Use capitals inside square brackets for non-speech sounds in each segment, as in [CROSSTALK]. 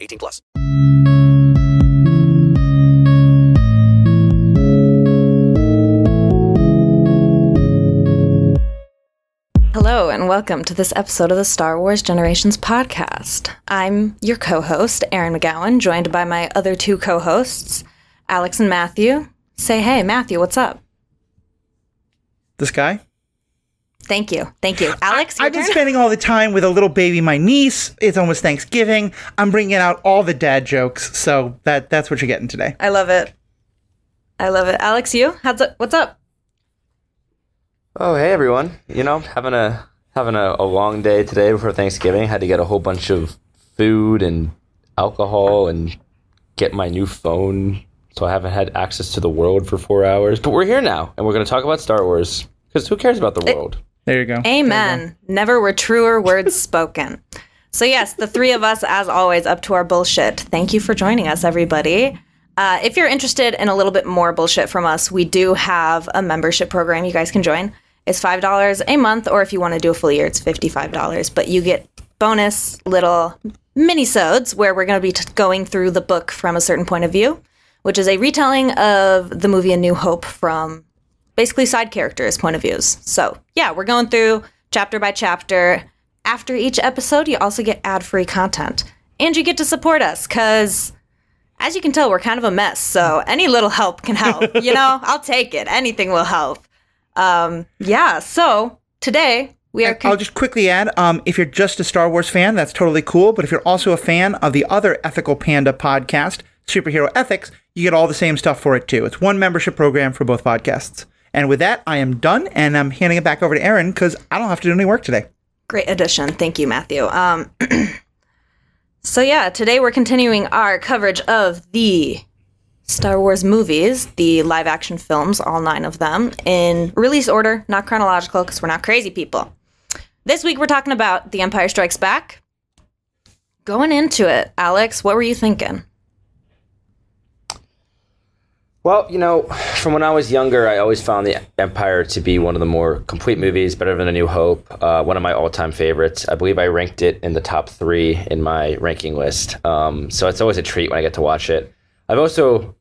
18 plus. Hello, and welcome to this episode of the Star Wars Generations podcast. I'm your co host, Erin McGowan, joined by my other two co hosts, Alex and Matthew. Say hey, Matthew, what's up? This guy? Thank you. Thank you. Alex, I, your have been spending all the time with a little baby, my niece. It's almost Thanksgiving. I'm bringing out all the dad jokes, so that that's what you're getting today. I love it. I love it. Alex, you? How's it? What's up? Oh, hey everyone. You know, having a having a, a long day today before Thanksgiving. Had to get a whole bunch of food and alcohol and get my new phone. So I haven't had access to the world for four hours. But we're here now, and we're going to talk about Star Wars. Because who cares about the world? There you go. Amen. Never were truer words [LAUGHS] spoken. So, yes, the three of us, as always, up to our bullshit. Thank you for joining us, everybody. Uh, if you're interested in a little bit more bullshit from us, we do have a membership program you guys can join. It's $5 a month, or if you want to do a full year, it's $55. But you get bonus little mini-sodes where we're going to be t- going through the book from a certain point of view, which is a retelling of the movie A New Hope from basically side characters' point of views. So, yeah, we're going through chapter by chapter. After each episode, you also get ad free content. And you get to support us because, as you can tell, we're kind of a mess. So, any little help can help. [LAUGHS] you know, I'll take it. Anything will help. Um, yeah, so today we are. I'll just quickly add um, if you're just a Star Wars fan, that's totally cool. But if you're also a fan of the other Ethical Panda podcast, Superhero Ethics, you get all the same stuff for it too. It's one membership program for both podcasts. And with that, I am done and I'm handing it back over to Erin because I don't have to do any work today. Great addition. Thank you, Matthew. Um, [CLEARS THROAT] so, yeah, today we're continuing our coverage of the Star Wars movies, the live action films, all nine of them, in release order, not chronological, because we're not crazy people. This week we're talking about The Empire Strikes Back. Going into it, Alex, what were you thinking? Well, you know, from when I was younger, I always found The Empire to be one of the more complete movies, better than A New Hope. Uh, one of my all-time favorites. I believe I ranked it in the top three in my ranking list. Um, so it's always a treat when I get to watch it. I've also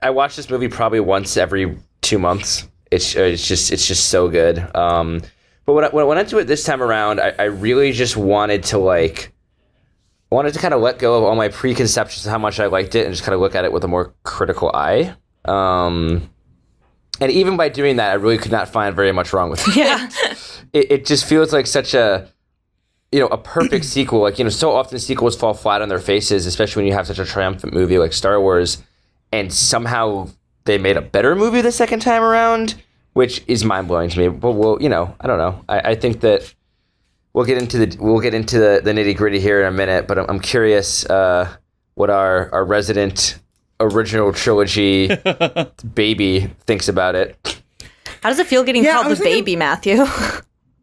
I watch this movie probably once every two months. It's it's just it's just so good. Um, but when I, when I went into it this time around, I, I really just wanted to like I wanted to kind of let go of all my preconceptions of how much I liked it and just kind of look at it with a more critical eye. Um, and even by doing that, I really could not find very much wrong with it. Yeah. [LAUGHS] it, it just feels like such a you know a perfect [CLEARS THROAT] sequel. Like you know, so often sequels fall flat on their faces, especially when you have such a triumphant movie like Star Wars, and somehow they made a better movie the second time around, which is mind blowing to me. But we'll, you know, I don't know. I, I think that we'll get into the we'll get into the, the nitty gritty here in a minute. But I'm, I'm curious uh, what our our resident original trilogy [LAUGHS] baby thinks about it. How does it feel getting Yeah, called the thinking- baby, Matthew? [LAUGHS]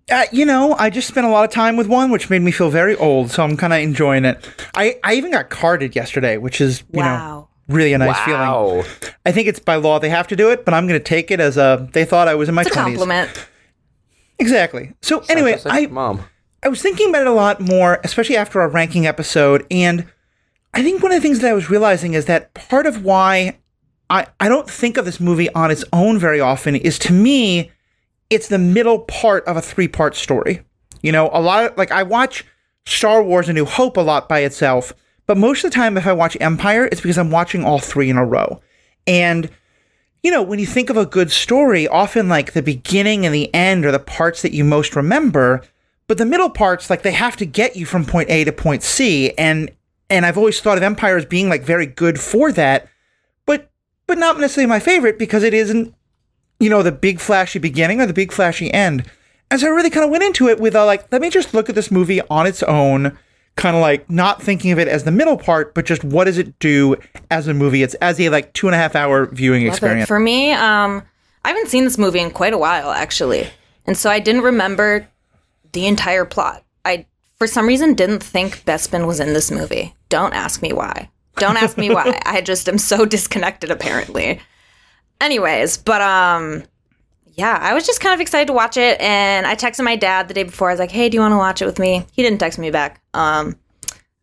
Uh, you know, I just spent a lot of time with one, which made me feel very old. So I'm kind of enjoying it. I, I even got carded yesterday, which is you know really a nice feeling. I think it's by law they have to do it, but I'm going to take it as a they thought I was in my It's a 20s. compliment. Exactly. So anyway, Just like I mom. I was thinking about it a lot more, especially after our ranking episode, and I think one of the things that I was realizing is that part of why I, I don't think of this movie on its own very often is to me, it's the middle part of a three part story. You know, a lot of like I watch Star Wars A New Hope a lot by itself, but most of the time if I watch Empire, it's because I'm watching all three in a row. And you know, when you think of a good story, often like the beginning and the end are the parts that you most remember, but the middle parts, like they have to get you from point A to point C. And and I've always thought of Empire as being like very good for that, but but not necessarily my favorite because it isn't, you know, the big flashy beginning or the big flashy end. And so I really kind of went into it with a like, let me just look at this movie on its own, kind of like not thinking of it as the middle part, but just what does it do as a movie? It's as a like two and a half hour viewing Love it. experience. For me, um, I haven't seen this movie in quite a while, actually, and so I didn't remember the entire plot. I, for some reason, didn't think Bespin was in this movie. Don't ask me why. Don't ask me why. [LAUGHS] I just am so disconnected, apparently. Anyways, but um, yeah, I was just kind of excited to watch it, and I texted my dad the day before. I was like, "Hey, do you want to watch it with me?" He didn't text me back. Um,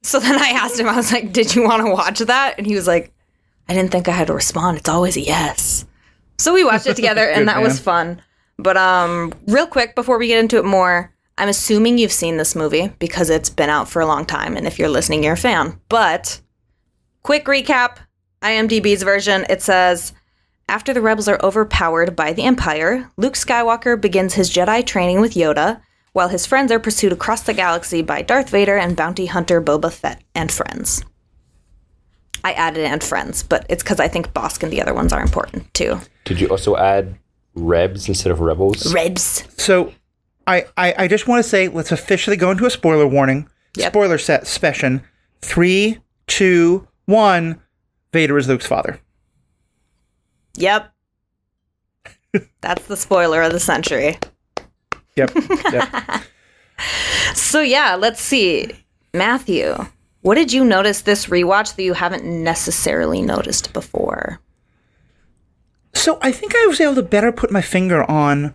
so then I asked him. I was like, "Did you want to watch that?" And he was like, "I didn't think I had to respond. It's always a yes." So we watched it together, [LAUGHS] and that was fun. But um, real quick before we get into it more, I'm assuming you've seen this movie because it's been out for a long time, and if you're listening, you're a fan. But quick recap: IMDb's version. It says. After the rebels are overpowered by the Empire, Luke Skywalker begins his Jedi training with Yoda, while his friends are pursued across the galaxy by Darth Vader and bounty hunter Boba Fett and friends. I added and friends, but it's because I think Bossk and the other ones are important too. Did you also add Rebs instead of Rebels? Rebs. So I, I, I just want to say let's officially go into a spoiler warning. Yep. Spoiler set session. Three, two, one. Vader is Luke's father. Yep. [LAUGHS] That's the spoiler of the century. Yep. yep. [LAUGHS] So yeah, let's see. Matthew, what did you notice this rewatch that you haven't necessarily noticed before? So I think I was able to better put my finger on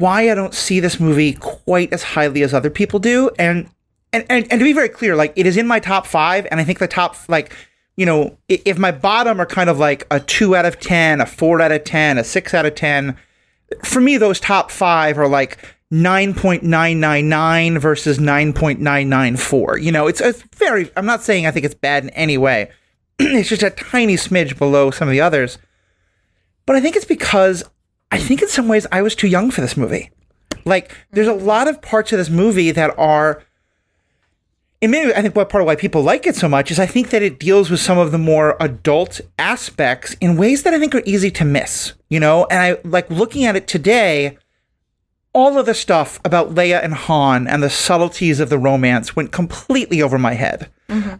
why I don't see this movie quite as highly as other people do. And and, and, and to be very clear, like it is in my top five, and I think the top like you know, if my bottom are kind of like a two out of ten, a four out of ten, a six out of ten, for me those top five are like 9.999 versus 9.994 you know it's, it's very i'm not saying i think it's bad in any way. [CLEARS THROAT] It's just a tiny smidge below some of the others. But I think it's because I think in some ways I was too young for this movie. Like, there's a lot of parts of this movie that are. In many, I think what part of why people like it so much is I think that it deals with some of the more adult aspects in ways that I think are easy to miss. You know, and I like looking at it today. All of the stuff about Leia and Han and the subtleties of the romance went completely over my head.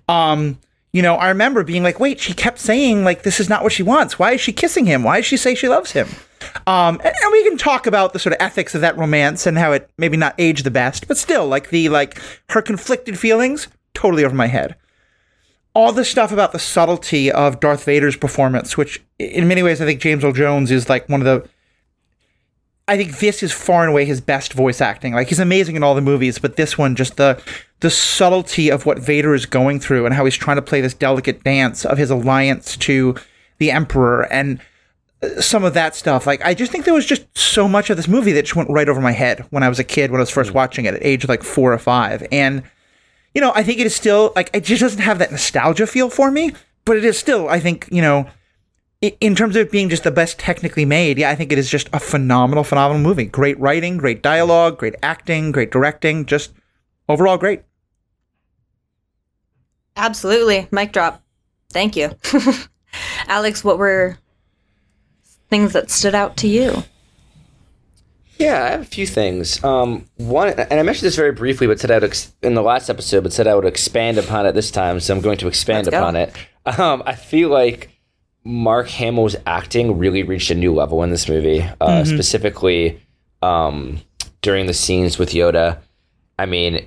Um, you know, I remember being like, wait, she kept saying like this is not what she wants. Why is she kissing him? Why does she say she loves him? Um, and, and we can talk about the sort of ethics of that romance and how it maybe not aged the best, but still, like the like her conflicted feelings, totally over my head. All the stuff about the subtlety of Darth Vader's performance, which in many ways I think James Earl Jones is like one of the I think this is far and away his best voice acting. Like he's amazing in all the movies, but this one just the the subtlety of what Vader is going through and how he's trying to play this delicate dance of his alliance to the Emperor and some of that stuff. Like I just think there was just so much of this movie that just went right over my head when I was a kid when I was first mm. watching it at age like 4 or 5. And you know, I think it is still like it just doesn't have that nostalgia feel for me, but it is still I think, you know, in terms of being just the best technically made, yeah, I think it is just a phenomenal, phenomenal movie. Great writing, great dialogue, great acting, great directing, just overall great. Absolutely. Mic drop. Thank you. [LAUGHS] Alex, what were things that stood out to you? Yeah, I have a few things. Um, one, and I mentioned this very briefly, but said I would ex- in the last episode, but said I would expand upon it this time. So I'm going to expand Let's go. upon it. [LAUGHS] Um, I feel like Mark Hamill's acting really reached a new level in this movie, uh, specifically um, during the scenes with Yoda. I mean,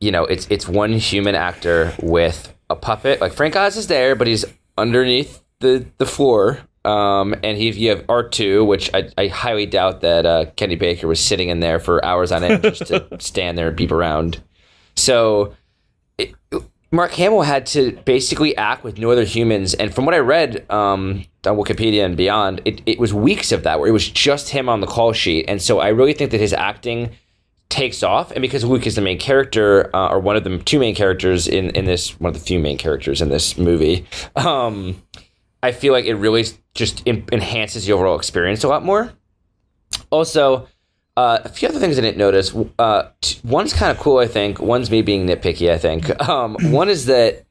you know, it's it's one human actor with a puppet. Like Frank Oz is there, but he's underneath the the floor. Um, and he you have R two, which I, I highly doubt that uh, Kenny Baker was sitting in there for hours on end just to [LAUGHS] stand there and peep around. So it, Mark Hamill had to basically act with no other humans, and from what I read um, on Wikipedia and beyond, it, it was weeks of that where it was just him on the call sheet, and so I really think that his acting takes off, and because Luke is the main character, uh, or one of the two main characters in in this, one of the few main characters in this movie, um, I feel like it really just en- enhances the overall experience a lot more. Also, uh, a few other things I didn't notice. Uh, t- one's kind of cool, I think. One's me being nitpicky, I think. [LAUGHS] Um, one is that.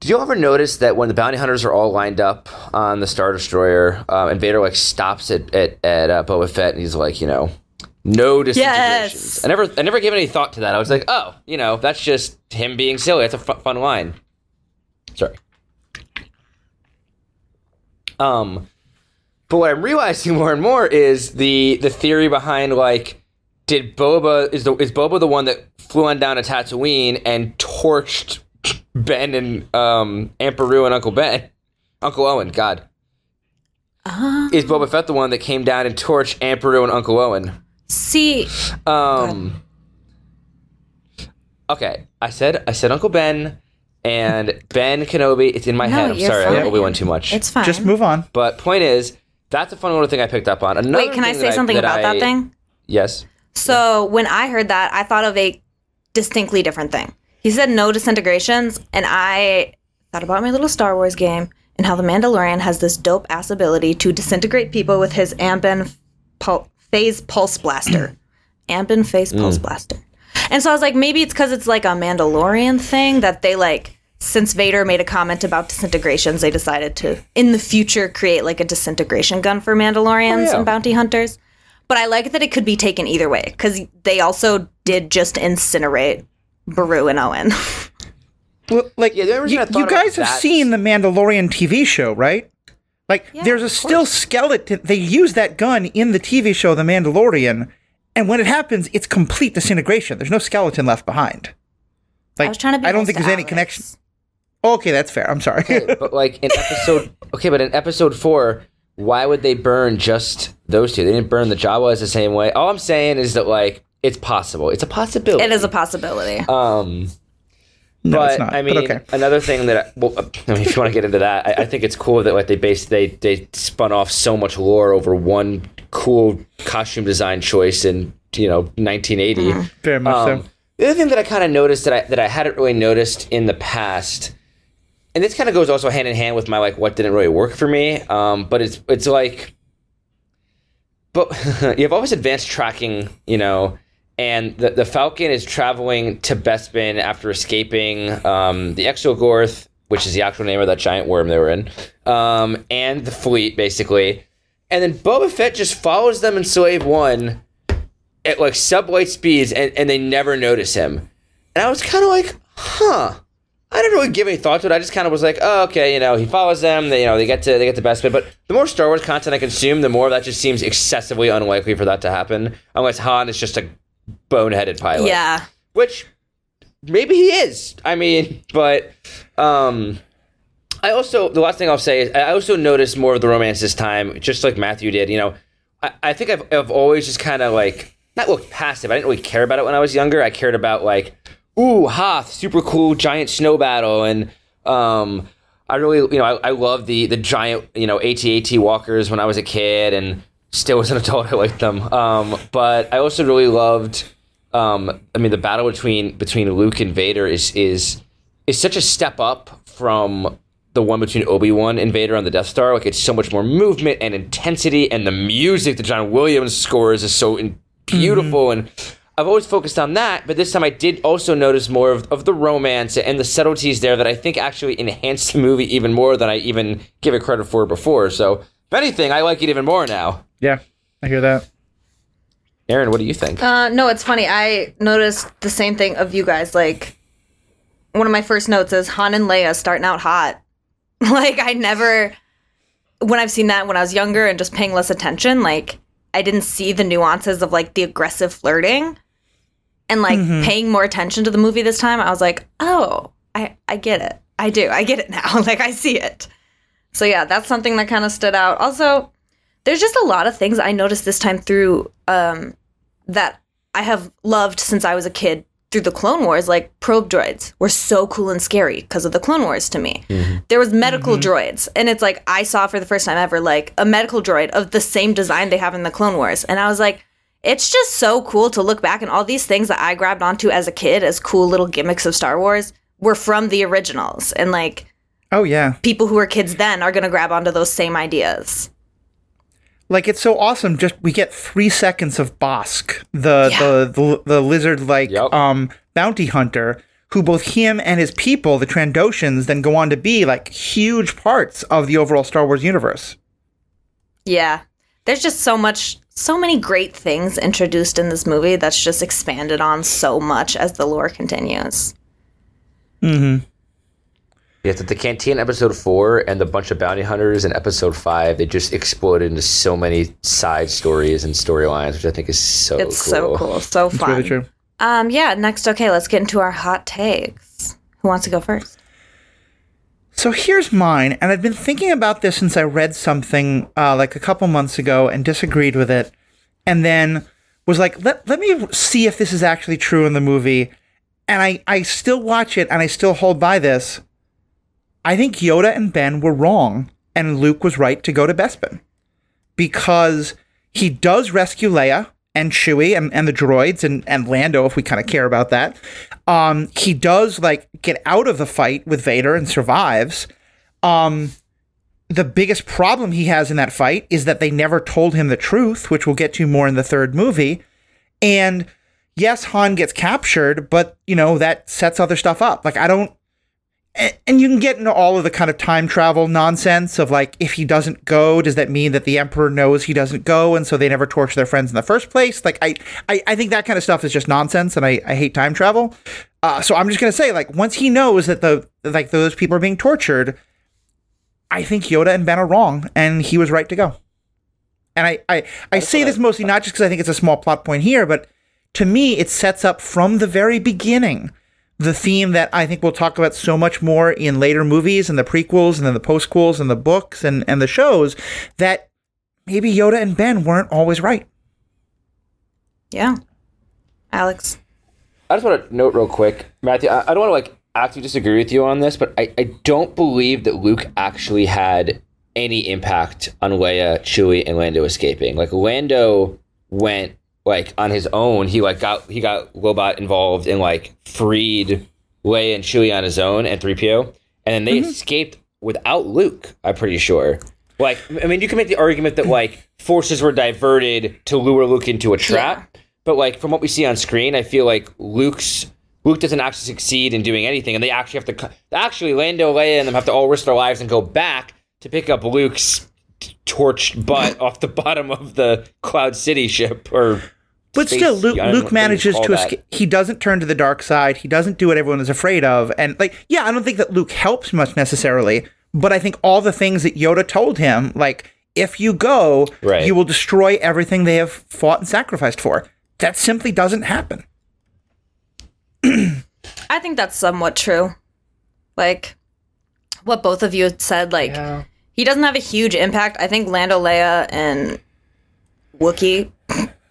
Did you ever notice that when the bounty hunters are all lined up on the Star Destroyer, um, and Vader like stops at at, at uh, Boba Fett, and he's like, you know, No disintegrations. Yes. I never, I never gave any thought to that. I was like, oh, you know, that's just him being silly. That's a fun line. Sorry. Um, but what I'm realizing [LAUGHS] more and more is the the theory behind like, did Boba is the is Boba the one that flew on down to Tatooine and torched [LAUGHS] Ben and um Aunt Beru and Uncle Ben, Uncle Owen? God, is Boba Fett the one that came down and torched Aunt Beru and Uncle Owen? See, Um. Okay, I said I said Uncle Ben and Ben Kenobi. It's in my No, head. I'm you're sorry, I fine. like Obi Wan too much. it's fine. Just move on. but point is, that's a fun little thing I picked up on. Another Wait, can I thing say that something about I- that thing? Yes. So when I heard that, I thought of a distinctly different thing. He said no disintegrations, and I thought about my little Star Wars game and how the Mandalorian has this dope ass ability to disintegrate people with his Amban pul- phase pulse blaster. [CLEARS THROAT] Amban phase pulse mm. blaster. And so I was like, maybe it's because it's like a Mandalorian thing that they like. Since Vader made a comment about disintegrations, they decided to, in the future, create like a disintegration gun for Mandalorians Oh, yeah. and bounty hunters. But I like that it could be taken either way because they also did just incinerate Beru and Owen. [LAUGHS] Well, like Yeah, the only reason you, you guys have that- seen the Mandalorian TV show, right? Like, there's a still skeleton. They use that gun in the TV show The Mandalorian, and when it happens, it's complete disintegration. There's no skeleton left behind. Like, I was trying to be. I don't think to there's any connection. Okay, that's fair. I'm sorry. but like in episode okay, but in episode four, why would they burn just those two? They didn't burn the Jawas the same way. All I'm saying is that like it's possible. It's a possibility. It is a possibility. Um, no, but it's not. I mean, but okay. another thing that well, [LAUGHS] I mean, if you want to get into that, I, I think it's cool that like they based they they spun off so much lore over one cool costume design choice in you know 1980. Very much Um, so. The other thing that I kind of noticed that I that I hadn't really noticed in the past, and this kind of goes also hand in hand with my like what didn't really work for me. Um, but it's it's like, but [LAUGHS] you have always advanced tracking, you know, and the the Falcon is traveling to Bespin after escaping um, the Exogorth, which is the actual name of that giant worm they were in, um, and the fleet basically, and then Boba Fett just follows them in Slave One at like sublight speeds and, and they never notice him. And I was kind of like, huh. I didn't really give any thought to it. I just kind of was like, oh, okay, you know, he follows them. They, you know, they get to they get the best bit. But the more Star Wars content I consume, the more that just seems excessively unlikely for that to happen, unless Han is just a boneheaded pilot. yeah. which maybe he is. I mean, but um, I also the last thing I'll say is I also noticed more of the romance this time, just like Matthew did. You know, I, I think I've I've always just kind of like not looked passive. I didn't really care about it when I was younger. I cared about like, ooh, Hoth, super cool giant snow battle, and um, I really you know I, I loved the the giant you know AT-AT walkers when I was a kid, and still as an [LAUGHS] adult I liked them. Um, but I also really loved. Um, I mean, the battle between between Luke and Vader is is is such a step up from the one between Obi Wan and Vader on the Death Star. Like it's so much more movement and intensity, and the music that John Williams scores is so in- beautiful. And I've always focused on that, but this time I did also notice more of, of the romance and the subtleties there that I think actually enhanced the movie even more than I even give it credit for before. So, if anything, I like it even more now. Yeah, I hear that. Erin, what do you think? Uh, no, it's funny. I noticed the same thing of you guys. Like, one of my first notes is Han and Leia starting out hot. [LAUGHS] like, I never, when I've seen that when I was younger and just paying less attention, like, I didn't see the nuances of like the aggressive flirting. And like mm-hmm. paying more attention to the movie this time, I was like, oh, I, I get it. I do. I get it now. [LAUGHS] like, I see it. So, yeah, that's something that kind of stood out. Also, there's just a lot of things I noticed this time through um, that I have loved since I was a kid through the Clone Wars. Like probe droids were so cool and scary because of the Clone Wars to me. Mm-hmm. There was medical mm-hmm. droids, and it's like I saw for the first time ever like a medical droid of the same design they have in the Clone Wars, and I was like. It's just so cool to look back and all these things that I grabbed onto as a kid as cool little gimmicks of Star Wars were from the originals. And like Oh yeah, people who were kids then are going to grab onto those same ideas. like it's so awesome. Just we get three seconds of Bossk, the Yeah. the the, the lizard like Yep. um bounty hunter, who both him and his people, the Trandoshans, then go on to be like huge parts of the overall Star Wars universe. Yeah. There's just so much so many great things introduced in this movie that's just expanded on so much as the lore continues. Mm-hmm. Yeah, the, the cantina episode four and the bunch of bounty hunters in episode five, they just exploded into so many side stories and storylines, which I think is so It's cool. so cool, so fun. Really true. Um, yeah. Next, okay, let's get into our hot takes. Who wants to go first? So here's mine, and I've been thinking about this since I read something uh, like a couple months ago and disagreed with it, and then was like, let, let me see if this is actually true in the movie. And I, I still watch it and I still hold by this. I think Yoda and Ben were wrong, and Luke was right to go to Bespin because he does rescue Leia and Chewie and, and the droids and, and Lando, if we kind of care about that. Um, he does like get out of the fight with Vader and survives. Um, the biggest problem he has in that fight is that they never told him the truth, which we'll get to more in the third movie. And yes, Han gets captured, but you know, that sets other stuff up. Like I don't and, you can get into all of the kind of time travel nonsense of like if he doesn't go does that mean that the emperor knows he doesn't go and so they never torture their friends in the first place? Like i i, I think that kind of stuff is just nonsense and i, I hate time travel. Uh, so i'm just going to say like once he knows that the like those people are being tortured i think yoda and ben are wrong and he was right to go. And i i, I say this mostly not just because i think it's a small plot point here but to me it sets up from the very beginning the theme that I think we'll talk about so much more in later movies and the prequels and then the postquels and the books and, and the shows that maybe Yoda and Ben weren't always right. Yeah. Alex. I just want to note real quick, Matthew. I, I don't want to like actually disagree with you on this, but I, I don't believe that Luke actually had any impact on Leia, Chewie, and Lando escaping. Like Lando went like on his own. He like got he got Lobot involved and like freed Leia and Chewie on his own and three PO, and then they mm-hmm. escaped without Luke. I'm pretty sure. Like I mean, you can make the argument that like forces were diverted to lure Luke into a trap. But like from what we see on screen, I feel like Luke's Luke doesn't actually succeed in doing anything, and they actually have to actually Lando, Leia, and them have to all risk their lives and go back to pick up Luke's torched butt [LAUGHS] off the bottom of the Cloud City ship. Or But space- still, Luke, I don't know Luke manages to escape. He doesn't turn to the dark side. He doesn't do what everyone is afraid of. And, like, yeah, I don't think that Luke helps much necessarily, but I think all the things that Yoda told him, like, if you go, Right. you will destroy everything they have fought and sacrificed for. That simply doesn't happen. [CLEARS THROAT] I think that's somewhat true. Like what both of you had said, like he doesn't have a huge impact. I think Lando Leia and Wookiee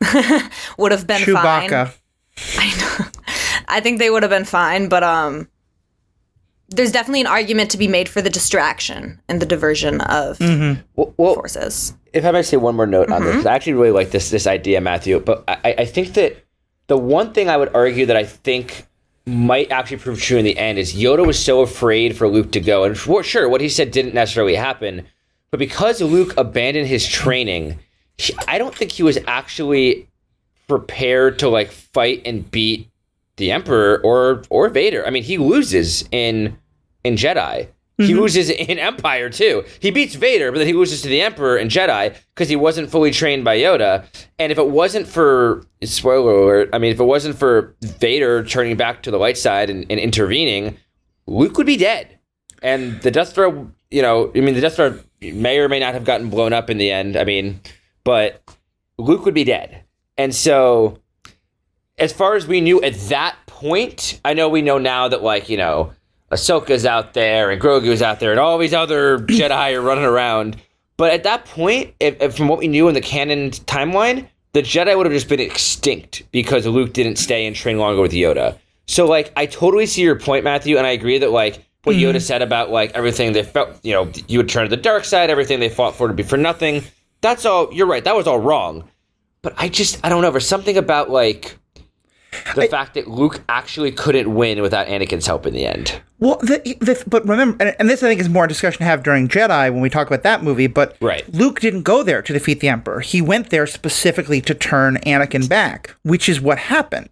[LAUGHS] would have been fine. Chewbacca. I think they would have been fine, but um there's definitely an argument to be made for the distraction and the diversion of well, well, forces. if I might say one more note on this, I actually really like this this idea, Matthew. But I, I think that the one thing I would argue that I think might actually prove true in the end is Yoda was so afraid for Luke to go, and for, sure, what he said didn't necessarily happen, but because Luke abandoned his training, he, I don't think he was actually prepared to like fight and beat the Emperor or or Vader. I mean, he loses in in Jedi. He mm-hmm. loses in Empire too. He beats Vader, but then he loses to the Emperor in Jedi because he wasn't fully trained by Yoda. And if it wasn't for spoiler alert, I mean, if it wasn't for Vader turning back to the light side and, and intervening, Luke would be dead. And the Death Star, you know, I mean, the Death Star may or may not have gotten blown up in the end. I mean, but Luke would be dead. And so, as far as we knew at that point, I know we know now that, like, you know, Ahsoka's out there and Grogu's out there and all these other [CLEARS THROAT] Jedi are running around. But at that point, if, if from what we knew in the canon timeline, the Jedi would have just been extinct because Luke didn't stay and train longer with Yoda. So, like, I totally see your point, Matthew, and I agree that, like, what mm-hmm. Yoda said about, like, everything they felt, you know, you would turn to the dark side, everything they fought for to be for nothing. That's all, you're right, that was all wrong. But I just, I don't know, there's something about, like, the fact that Luke actually couldn't win without Anakin's help in the end. Well, the, the, but remember, and, and this I think is more a discussion to have during Jedi when we talk about that movie. But Right. Luke didn't go there to defeat the Emperor. He went there specifically to turn Anakin back, which is what happened.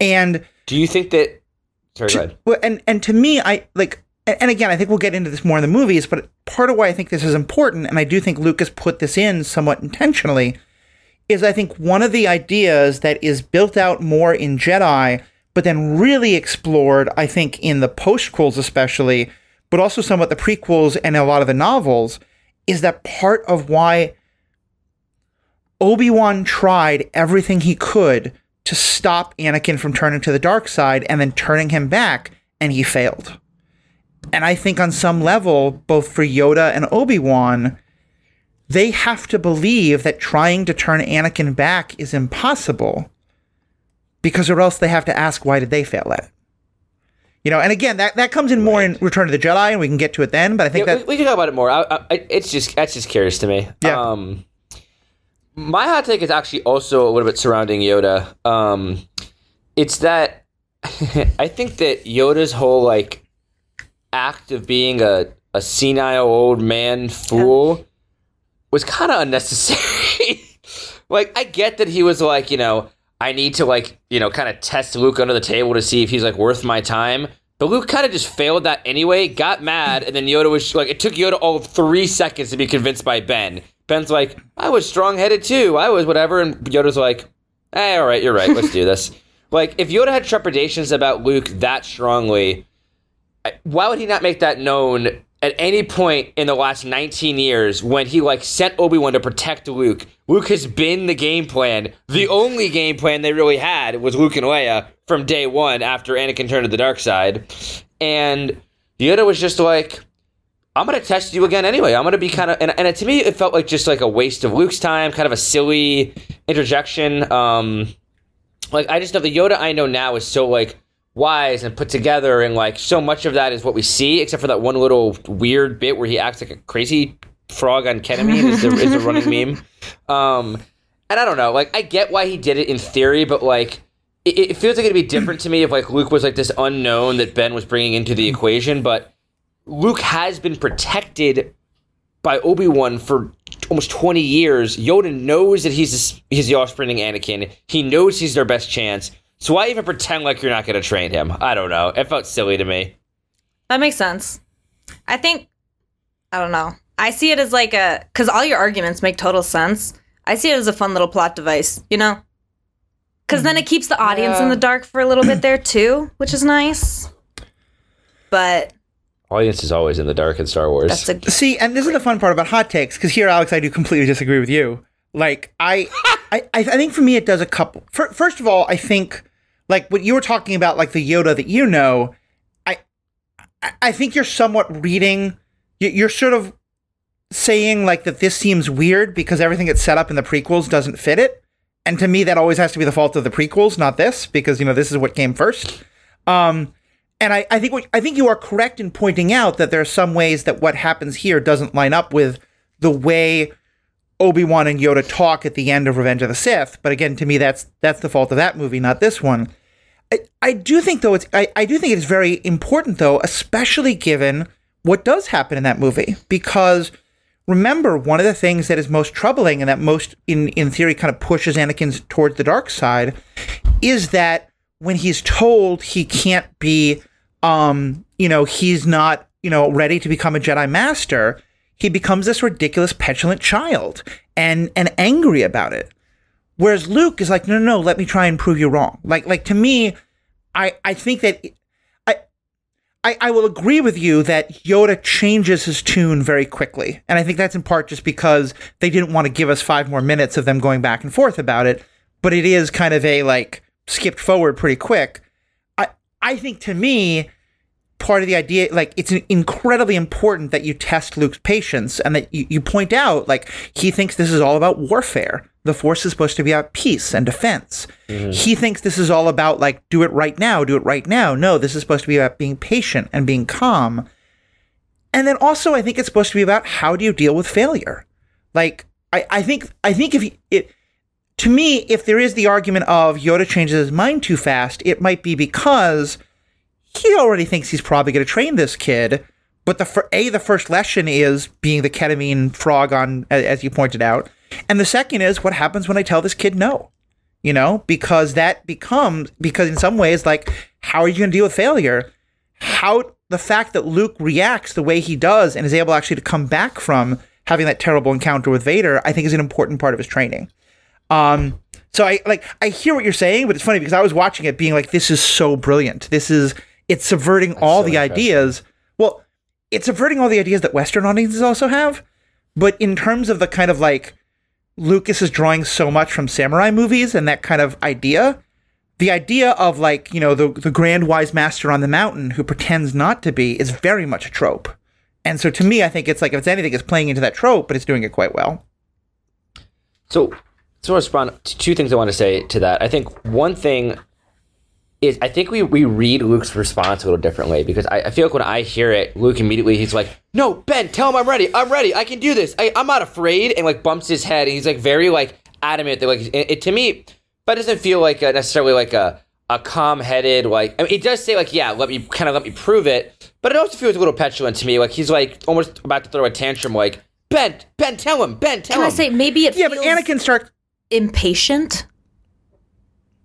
And Do you think that? Sorry, go ahead. and and to me, I like, and again, I think we'll get into this more in the movies. But part of why I think this is important, and I do think Lucas put this in somewhat intentionally, is I think one of the ideas that is built out more in Jedi, but then really explored, I think, in the postquels especially, but also somewhat the prequels and a lot of the novels, is that part of why Obi Wan tried everything he could to stop Anakin from turning to the dark side and then turning him back, and he failed. And I think on some level, both for Yoda and Obi Wan, they have to believe that trying to turn Anakin back is impossible because or else they have to ask why did they fail at it. You know, and again, that, that comes in more in Return of the Jedi, and we can get to it then. But I think Yeah, that we, we can talk about it more. I, I, it's just that's just curious to me. Yeah. Um, my hot take is actually also a little bit surrounding Yoda. Um, it's that [LAUGHS] I think that Yoda's whole like act of being a, a senile old man fool was kind of unnecessary. [LAUGHS] like I get that he was like, you know, I need to like, you know, kind of test Luke under the table to see if he's like worth my time. But Luke kind of just failed that anyway, got mad, and then Yoda was like, it took Yoda all three seconds to be convinced by Ben. Ben's like, I was strong headed too. I was whatever. And Yoda's like, hey, all right, you're right. Let's do this. [LAUGHS] Like, if Yoda had trepidations about Luke that strongly, why would he not make that known at any point in the last 19 years when he like sent Obi-Wan to protect Luke? Luke has been the game plan. The only game plan they really had was Luke and Leia from day one after Anakin turned to the dark side. And Yoda was just like, I'm gonna test you again anyway. I'm gonna be kind of, and, and to me, it felt like just like a waste of Luke's time, kind of a silly interjection. Um, like I just know the Yoda I know now is so like wise and put together, and like so much of that is what we see, except for that one little weird bit where he acts like a crazy frog on ketamine is the, is the running meme. [LAUGHS] Um, and I don't know, like I get why he did it in theory, but like it, it feels like it'd be different to me if like Luke was like this unknown that Ben was bringing into the equation, but Luke has been protected by Obi Wan for almost twenty years. Yoda knows that he's he's the offspring of Anakin. He knows he's their best chance. So why even pretend like you're not going to train him? I don't know. It felt silly to me. That makes sense. I think I don't know. I see it as like a because all your arguments make total sense. I see it as a fun little plot device, you know, because then mm-hmm. it keeps the audience in the dark for a little bit there too, which is nice. But Audience is always in the dark in Star Wars. that's a [LAUGHS] See, and this is the fun part about hot takes, because here, Alex, I do completely disagree with you. Like, I, [LAUGHS] I, I I think for me, it does a couple. Fir- First of all, I think, like what you were talking about, like the Yoda that you know, I, I- think you're somewhat reading. you- You're sort of saying like that this seems weird because everything that's set up in the prequels doesn't fit it. And to me, that always has to be the fault of the prequels, not this, because you know this is what came first. Um, and I, I think what, I think you are correct in pointing out that there are some ways that what happens here doesn't line up with the way Obi Wan and Yoda talk at the end of Revenge of the Sith. But again, to me, that's that's the fault of that movie, not this one. I, I do think though it's I, I do think it's very important though, especially given what does happen in that movie, because remember one of the things that is most troubling and that most in in theory kind of pushes Anakin towards the dark side is that when he's told he can't be um you know he's not you know ready to become a Jedi master he becomes this ridiculous petulant child and and angry about it whereas Luke is like no no no let me try and prove you wrong like like to me I I think that I I, I will agree with you that Yoda changes his tune very quickly. And I think that's in part just because they didn't want to give us five more minutes of them going back and forth about it. But it is kind of a like skipped forward pretty quick. I I think to me, part of the idea like it's incredibly important that you test Luke's patience and that you, you point out like he thinks this is all about warfare. The force is supposed to be about peace and defense. Mm-hmm. He thinks this is all about like do it right now, do it right now. No, this is supposed to be about being patient and being calm. And then also I think it's supposed to be about how do you deal with failure. Like I, I think I think if you, it to me, if there is the argument of Yoda changes his mind too fast, it might be because he already thinks he's probably going to train this kid. But the fir- a the first lesson is being the ketamine frog on, as you pointed out, and the second is what happens when I tell this kid no. You know, because that becomes because in some ways, like, how are you going to deal with failure? How the fact that Luke reacts the way he does and is able actually to come back from having that terrible encounter with Vader, I think is an important part of his training. Um, so I like I hear what you're saying, but it's funny because I was watching it being like, this is so brilliant. This is it's subverting all so the ideas. Well, it's subverting all the ideas that Western audiences also have. But in terms of the kind of like Lucas is drawing so much from samurai movies and that kind of idea, the idea of like, you know, the the grand wise master on the mountain who pretends not to be is very much a trope. And so to me, I think it's like if it's anything, it's playing into that trope, but it's doing it quite well. So, so to respond two things I want to say to that. I think one thing is I think we, we read Luke's response a little differently because I, I feel like when I hear it, Luke immediately he's like, "No, Ben, tell him I'm ready. I'm ready. I can do this. I, I'm not afraid." And like bumps his head, and he's like very like adamant that like it, it- to me, that doesn't feel like a, necessarily like a a calm headed like. I mean, it does say like, "Yeah, let me kind of let me prove it," but it also feels a little petulant to me. Like he's like almost about to throw a tantrum. Like Ben, Ben, tell him. Ben, tell Can him. I say maybe it Yeah, feels but Anakin starts. impatient?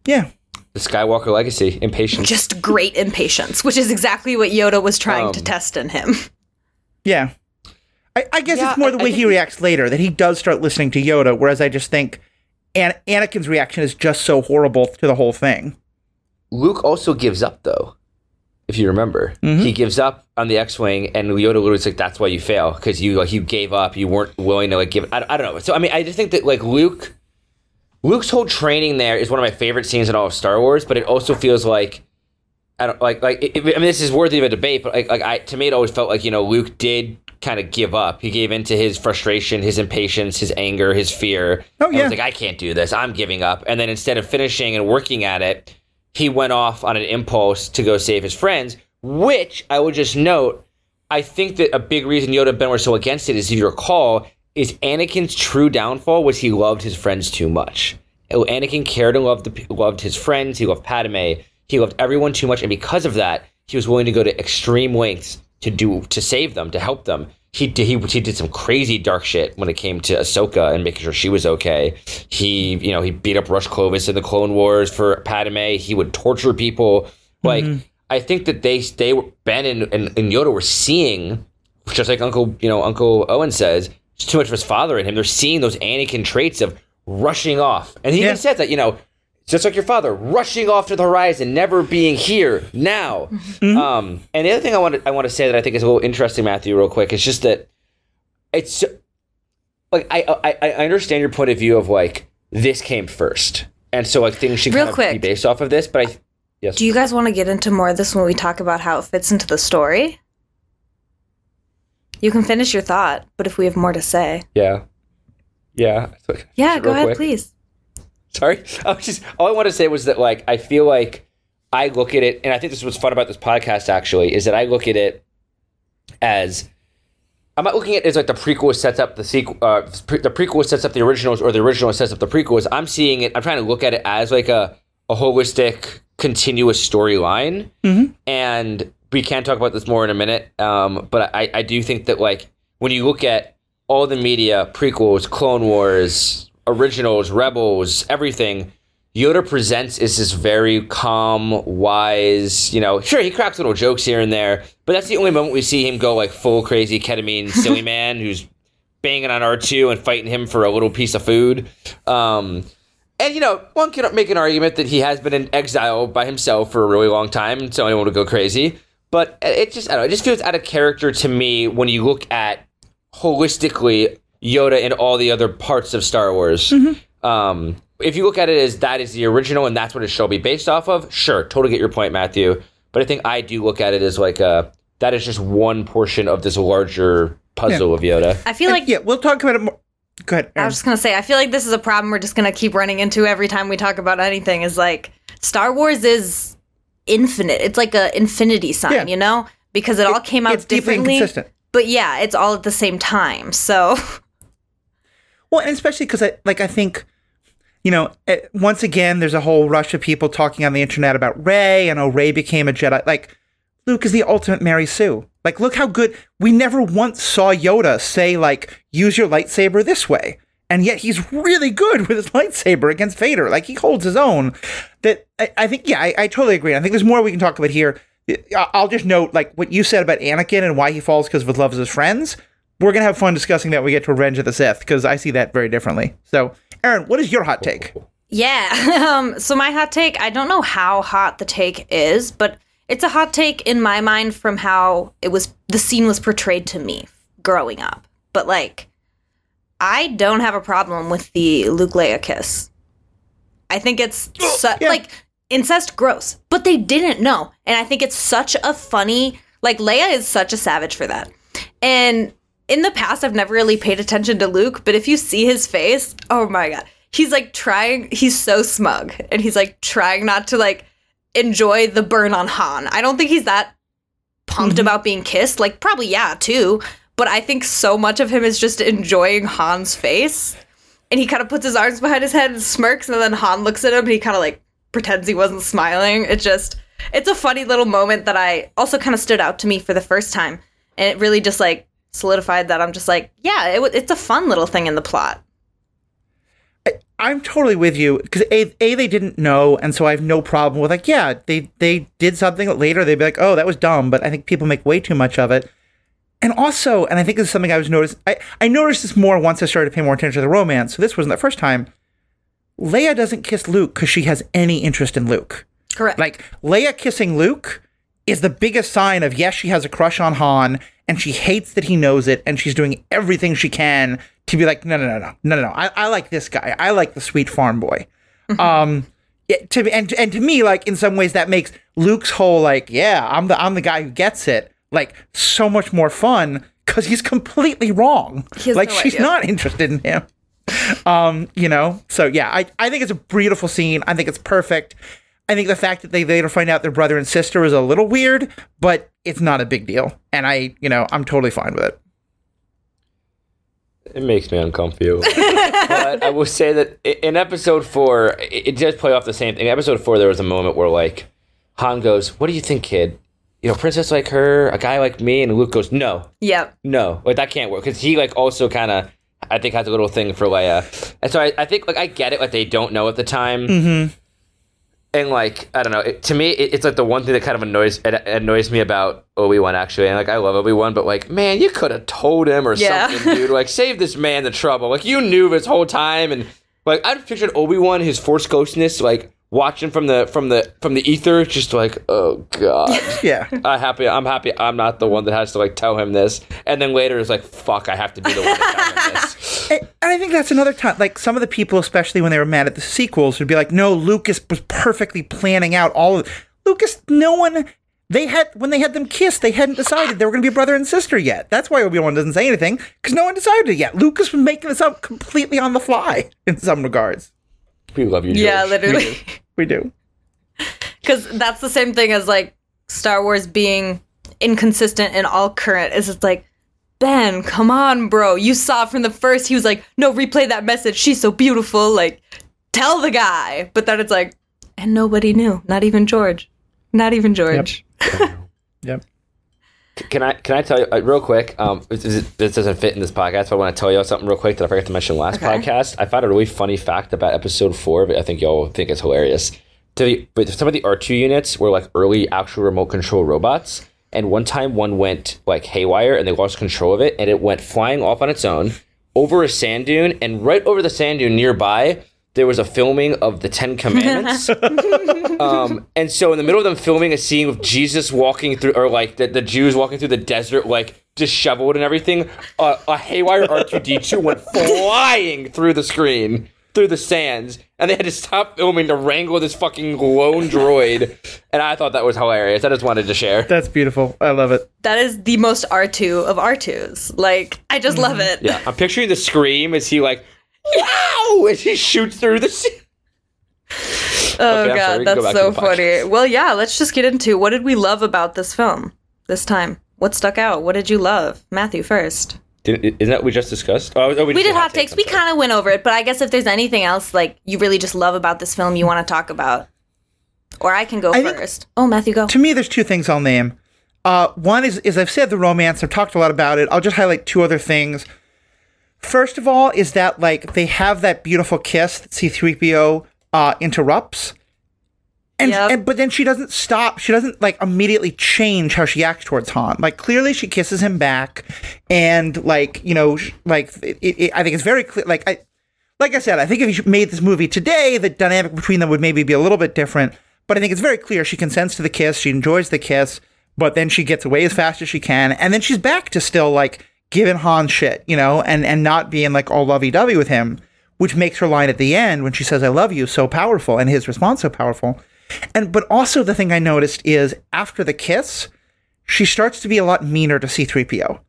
Yeah, the Skywalker legacy, impatience. Just great impatience, which is exactly what Yoda was trying to Um, test in him. [LAUGHS] yeah. I, I guess Yeah, it's more I- the I way think he it- reacts later that he does start listening to Yoda, whereas I just think An- Anakin's reaction is just so horrible to the whole thing. Luke also gives up though. If you remember, Mm-hmm. he gives up on the X-wing, and Yoda literally is like, "That's why you fail, because you like you gave up. You weren't willing to like give." I, I don't know. So I mean, I just think that like Luke, Luke's whole training there is one of my favorite scenes in all of Star Wars. But it also feels like I don't like like it, I mean, this is worthy of a debate. But like like I to me, it always felt like you know Luke did kind of give up. He gave into his frustration, his impatience, his anger, his fear. Oh, yeah. was like, I can't do this. I'm giving up. And then instead of finishing and working at it, he went off on an impulse to go save his friends. Which I would just note, I think that a big reason Yoda and Ben were so against it is, if you recall, is Anakin's true downfall was he loved his friends too much. Oh, Anakin cared and loved the, loved his friends. He loved Padme. He loved everyone too much, and because of that, he was willing to go to extreme lengths to do to save them, to help them. He did, he, he did some crazy dark shit when it came to Ahsoka and making sure she was okay. He you know he beat up Rush Clovis in the Clone Wars for Padme. He would torture people. Like mm-hmm. I think that they they were Ben and, and, and Yoda were seeing just like Uncle, you know, Uncle Owen says, too much of his father in him. They're seeing those Anakin traits of rushing off. And he Yeah. even said that, you know, just like your father, rushing off to the horizon, never being here now. [LAUGHS] Um, and the other thing I want to I want to say that I think is a little interesting, Matthew, real quick, is just that it's like I I, I understand your point of view of like this came first, and so like things should Real kind of be quick. based off of this. But I yes, Do you guys want to get into more of this when we talk about how it fits into the story? You can finish your thought, but if we have more to say. yeah, yeah, Yeah, go ahead, quick. please. Sorry. [LAUGHS] I was just all I wanted to say was that like I feel like I look at it and I think this is what's fun about this podcast actually, is that I look at it as I'm not looking at it as like the prequel sets up the sequel uh, pre- the prequel sets up the originals or the original sets up the prequels. I'm seeing it I'm trying to look at it as like a, a holistic continuous storyline. And we can talk about this more in a minute. Um, but I, I do think that like when you look at all the media, prequels, Clone Wars, originals, Rebels, everything, Yoda presents is this very calm, wise, you know, sure, he cracks little jokes here and there, but that's the only moment we see him go like full crazy ketamine [LAUGHS] silly man who's banging on R2 and fighting him for a little piece of food. Um, and, you know, one can make an argument that he has been in exile by himself for a really long time, so anyone would go crazy. But it just, I don't know, it just feels out of character to me when you look at holistically Yoda and all the other parts of Star Wars. Um, if you look at it as that is the original and that's what it shall be based off of, sure, totally get your point, Matthew. But I think I do look at it as like a that is just one portion of this larger puzzle of Yoda. I feel And like yeah, we'll talk about it more. Go ahead. I was just gonna say, I feel like this is a problem we're just gonna keep running into every time we talk about anything. Is like Star Wars is infinite. It's like a infinity sign, Yeah. you know, because it all came out differently. But yeah, it's all at the same time. So [LAUGHS] Well, and especially because I like I think, you know, eh, once again, there's a whole rush of people talking on the internet about Rey and oh, Rey became a Jedi. Like Luke is the ultimate Mary Sue. Like, look how good. We never once saw Yoda say like, "Use your lightsaber this way," and yet he's really good with his [LAUGHS] lightsaber against Vader. Like he holds his own. That I, I think, yeah, I, I totally agree. I think there's more we can talk about here. I'll just note like what you said about Anakin and why he falls because of love of his friends. we're gonna have fun discussing that when we get to Revenge of the Sith because I see that very differently. So, Erin, what is your hot take? Yeah. [LAUGHS] Um, so my hot take, I don't know how hot the take is, but it's a hot take in my mind from how it was the scene was portrayed to me growing up. But like I don't have a problem with the Luke Leia kiss. I think it's su- yeah. like incest gross, but they didn't know. And I think it's such a funny like Leia is such a savage for that. And in the past I've never really paid attention to Luke, but if you see his face, oh my god. He's like trying he's so smug and he's like trying not to like enjoy the burn on Han. I don't think he's that pumped mm-hmm. about being kissed. Like probably yeah, too, but I think so much of him is just enjoying Han's face. And he kind of puts his arms behind his head and smirks and then Han looks at him and he kind of like pretends he wasn't smiling. It just it's a funny little moment that I also kind of stood out to me for the first time. And it really just like solidified that I'm just like, yeah, it, it's a fun little thing in the plot. I'm totally with you because a, a they didn't know, and so I have no problem with like, yeah, they they did something later they'd be like, oh, that was dumb, but I think people make way too much of it. And also, and I think this is something I was noticed. I I noticed this more once I started to pay more attention to the romance. So this wasn't the first time. Leia doesn't kiss Luke because she has any interest in Luke. Correct. Like Leia kissing Luke is the biggest sign of yes, she has a crush on Han and she hates that he knows it and she's doing everything she can to be like, no, no, no, no, no, no, no. I, I like this guy. I like the sweet farm boy. um, yeah, to and and to me, like in some ways, that makes Luke's whole like, yeah, I'm the I'm the guy who gets it, like so much more fun because he's completely wrong. has Like no she's idea. not interested in him. Um, you know, so yeah, I I think it's a beautiful scene. I think it's perfect. I think the fact that they later find out they're brother and sister is a little weird, but it's not a big deal. And I, you know, I'm totally fine with it. It makes me uncomfortable. [LAUGHS] but I will say that in episode four, it, it does play off the same thing. In episode four, there was a moment where like Han goes, "What do you think, kid? You know, princess like her, a guy like me," and Luke goes, "No, yep. no, like that can't work." Because he like also kind of, I think, has a little thing for Leia, and so I, I think like I get it, like they don't know at the time. Mm-hmm. And like I don't know, it, to me it, it's like the one thing that kind of annoys it annoys me about Obi Wan actually. And like I love Obi Wan, but like man, you could have told him or Yeah. something, dude. Like save this man the trouble. Like you knew this whole time, and like I just pictured Obi Wan, his Force ghostness, like watching from the from the from the ether, just like oh god. [LAUGHS] Yeah. I happy. I'm happy. I'm not the one that has to like tell him this, and then later it's like, "Fuck, I have to be the one to tell him this." [LAUGHS] And and I think that's another time. Like some of the people, especially when they were mad at the sequels, would be like, "No, Lucas was perfectly planning out all of Lucas. No one they had when they had them kiss, they hadn't decided they were going to be brother and sister yet. That's why Obi Wan doesn't say anything because no one decided it yet. Lucas was making this up completely on the fly [LAUGHS] in some regards. We love you, Yeah, literally. We do. because that's the same thing as like Star Wars being inconsistent in all current. Is it's like Ben, come on, bro. You saw from the first. He was like, no, replay that message. She's so beautiful. Like, tell the guy. But then it's like, and nobody knew. Not even George. Not even George. [LAUGHS] Yep. Can I can I tell you uh, real quick? Um, this, is- this doesn't fit in this podcast, but I want to tell you something real quick that I forgot to mention last Okay. podcast. I found a really funny fact about episode four, I think y'all think it's hilarious. To the, but some of the R two units were like early actual remote control robots, and one time one went like haywire and they lost control of it, and it went flying off on its own over a sand dune, and right over the sand dune nearby. There was a filming of the Ten Commandments, [LAUGHS] um, and so in the middle of them filming a scene with Jesus walking through, or like the, the Jews walking through the desert, like disheveled and everything, uh, a haywire R2D2 [LAUGHS] went flying through the screen, through the sands, and they had to stop filming to wrangle this fucking lone droid. And I thought that was hilarious. I just wanted to share. That's beautiful. I love it. That is the most R2 of R2s. Like, I just love it. Yeah, I'm picturing the scream as he like, wow, as he shoots through the. Sea. Oh, Okay, God. we can go That's so funny. Well, yeah, let's just get into what did we love about this film this time? What stuck out? What did you love? Matthew first. Didn't, isn't that what we just discussed? Oh, oh, We just did hot takes. I'm We kind of went over it, but I guess if there's anything else like you really just love about this film you want to talk about, or I can go I think- first. Oh, Matthew, go. to me, there's two things I'll name. Uh, one is, is I've said the romance. I've talked a lot about it. I'll just highlight two other things. First of all, is that like they have that beautiful kiss that C-3PO uh, interrupts, And, Yep. and but then she doesn't stop. She doesn't like immediately change how she acts towards Han. Like clearly she kisses him back, and like you know, sh- like it, it, I think it's very clear. Like I, like I said, I think if you made this movie today, the dynamic between them would maybe be a little bit different. But I think it's very clear she consents to the kiss. She enjoys the kiss, but then she gets away as fast as she can, and then she's back to still like giving Han shit, you know, and and not being like all lovey dovey with him, which makes her line at the end when she says "I love you" so powerful, and his response so powerful. And but also the thing I noticed is after the kiss, she starts to be a lot meaner to C3PO.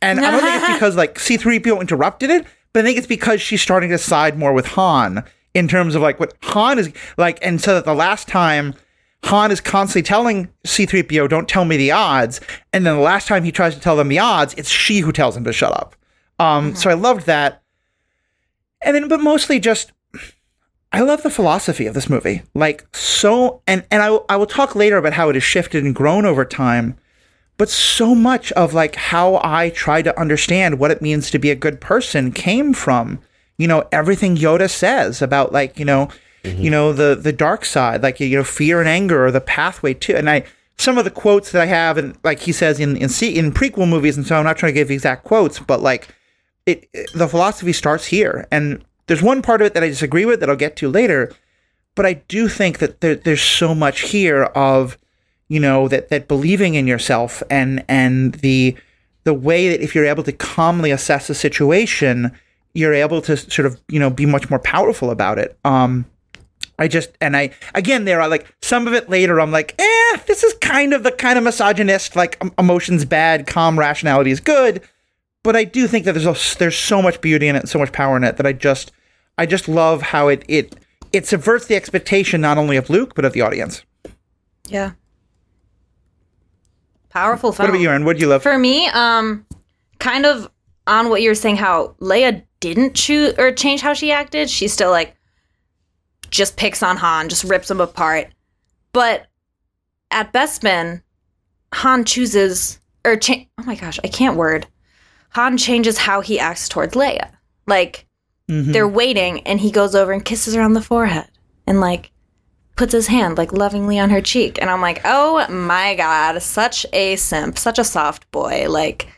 And I don't think it's [LAUGHS] because like C3PO interrupted it, but I think it's because she's starting to side more with Han in terms of like what Han is like and so that the last time Han is constantly telling C3PO, don't tell me the odds. And then the last time he tries to tell them the odds, it's she who tells him to shut up. Um, So I loved that. And then, but mostly just, I love the philosophy of this movie. Like, so, and, and I, I will talk later about how it has shifted and grown over time. But so much of like how I try to understand what it means to be a good person came from, you know, everything Yoda says about like, you know, you know, the the dark side, like you know, fear and anger or the pathway to and I some of the quotes that I have and like he says in in in prequel movies and so I'm not trying to give exact quotes, but like it, it the philosophy starts here. And there's one part of it that I disagree with that I'll get to later, but I do think that there, there's so much here of you know that that believing in yourself and and the the way that if you're able to calmly assess a situation you're able to sort of you know be much more powerful about it um i just and i again there are like some of it later i'm like eh this is kind of the kind of misogynist like em- emotions bad calm rationality is good but i do think that there's a, there's so much beauty in it and so much power in it that i just i just love how it it it subverts the expectation not only of luke but of the audience Yeah. Powerful film. what about you Erin what do you love For me, um, kind of on what you were saying, how Leia didn't choose or change how she acted. She's still like just picks on Han, just rips him apart. But at Bespin, Han chooses or cha- oh my gosh, I can't word. Han changes how he acts towards Leia. Like mm-hmm. they're waiting, and he goes over and kisses her on the forehead, and like puts his hand like lovingly on her cheek and i'm like oh my god such a simp such a soft boy like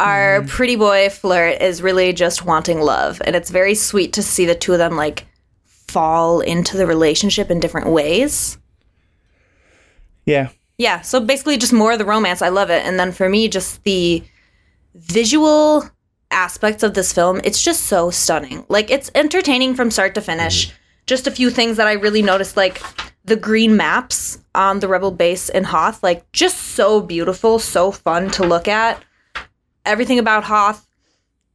our mm-hmm. pretty boy flirt is really just wanting love and it's very sweet to see the two of them like fall into the relationship in different ways. Yeah. Yeah so basically just more of the romance. I love it. And then for me just the visual aspects of this film it's just so stunning. Like it's entertaining from start to finish. Just a few things that i really noticed like the green maps on the rebel base in hoth like just so beautiful so fun to look at. Everything about hoth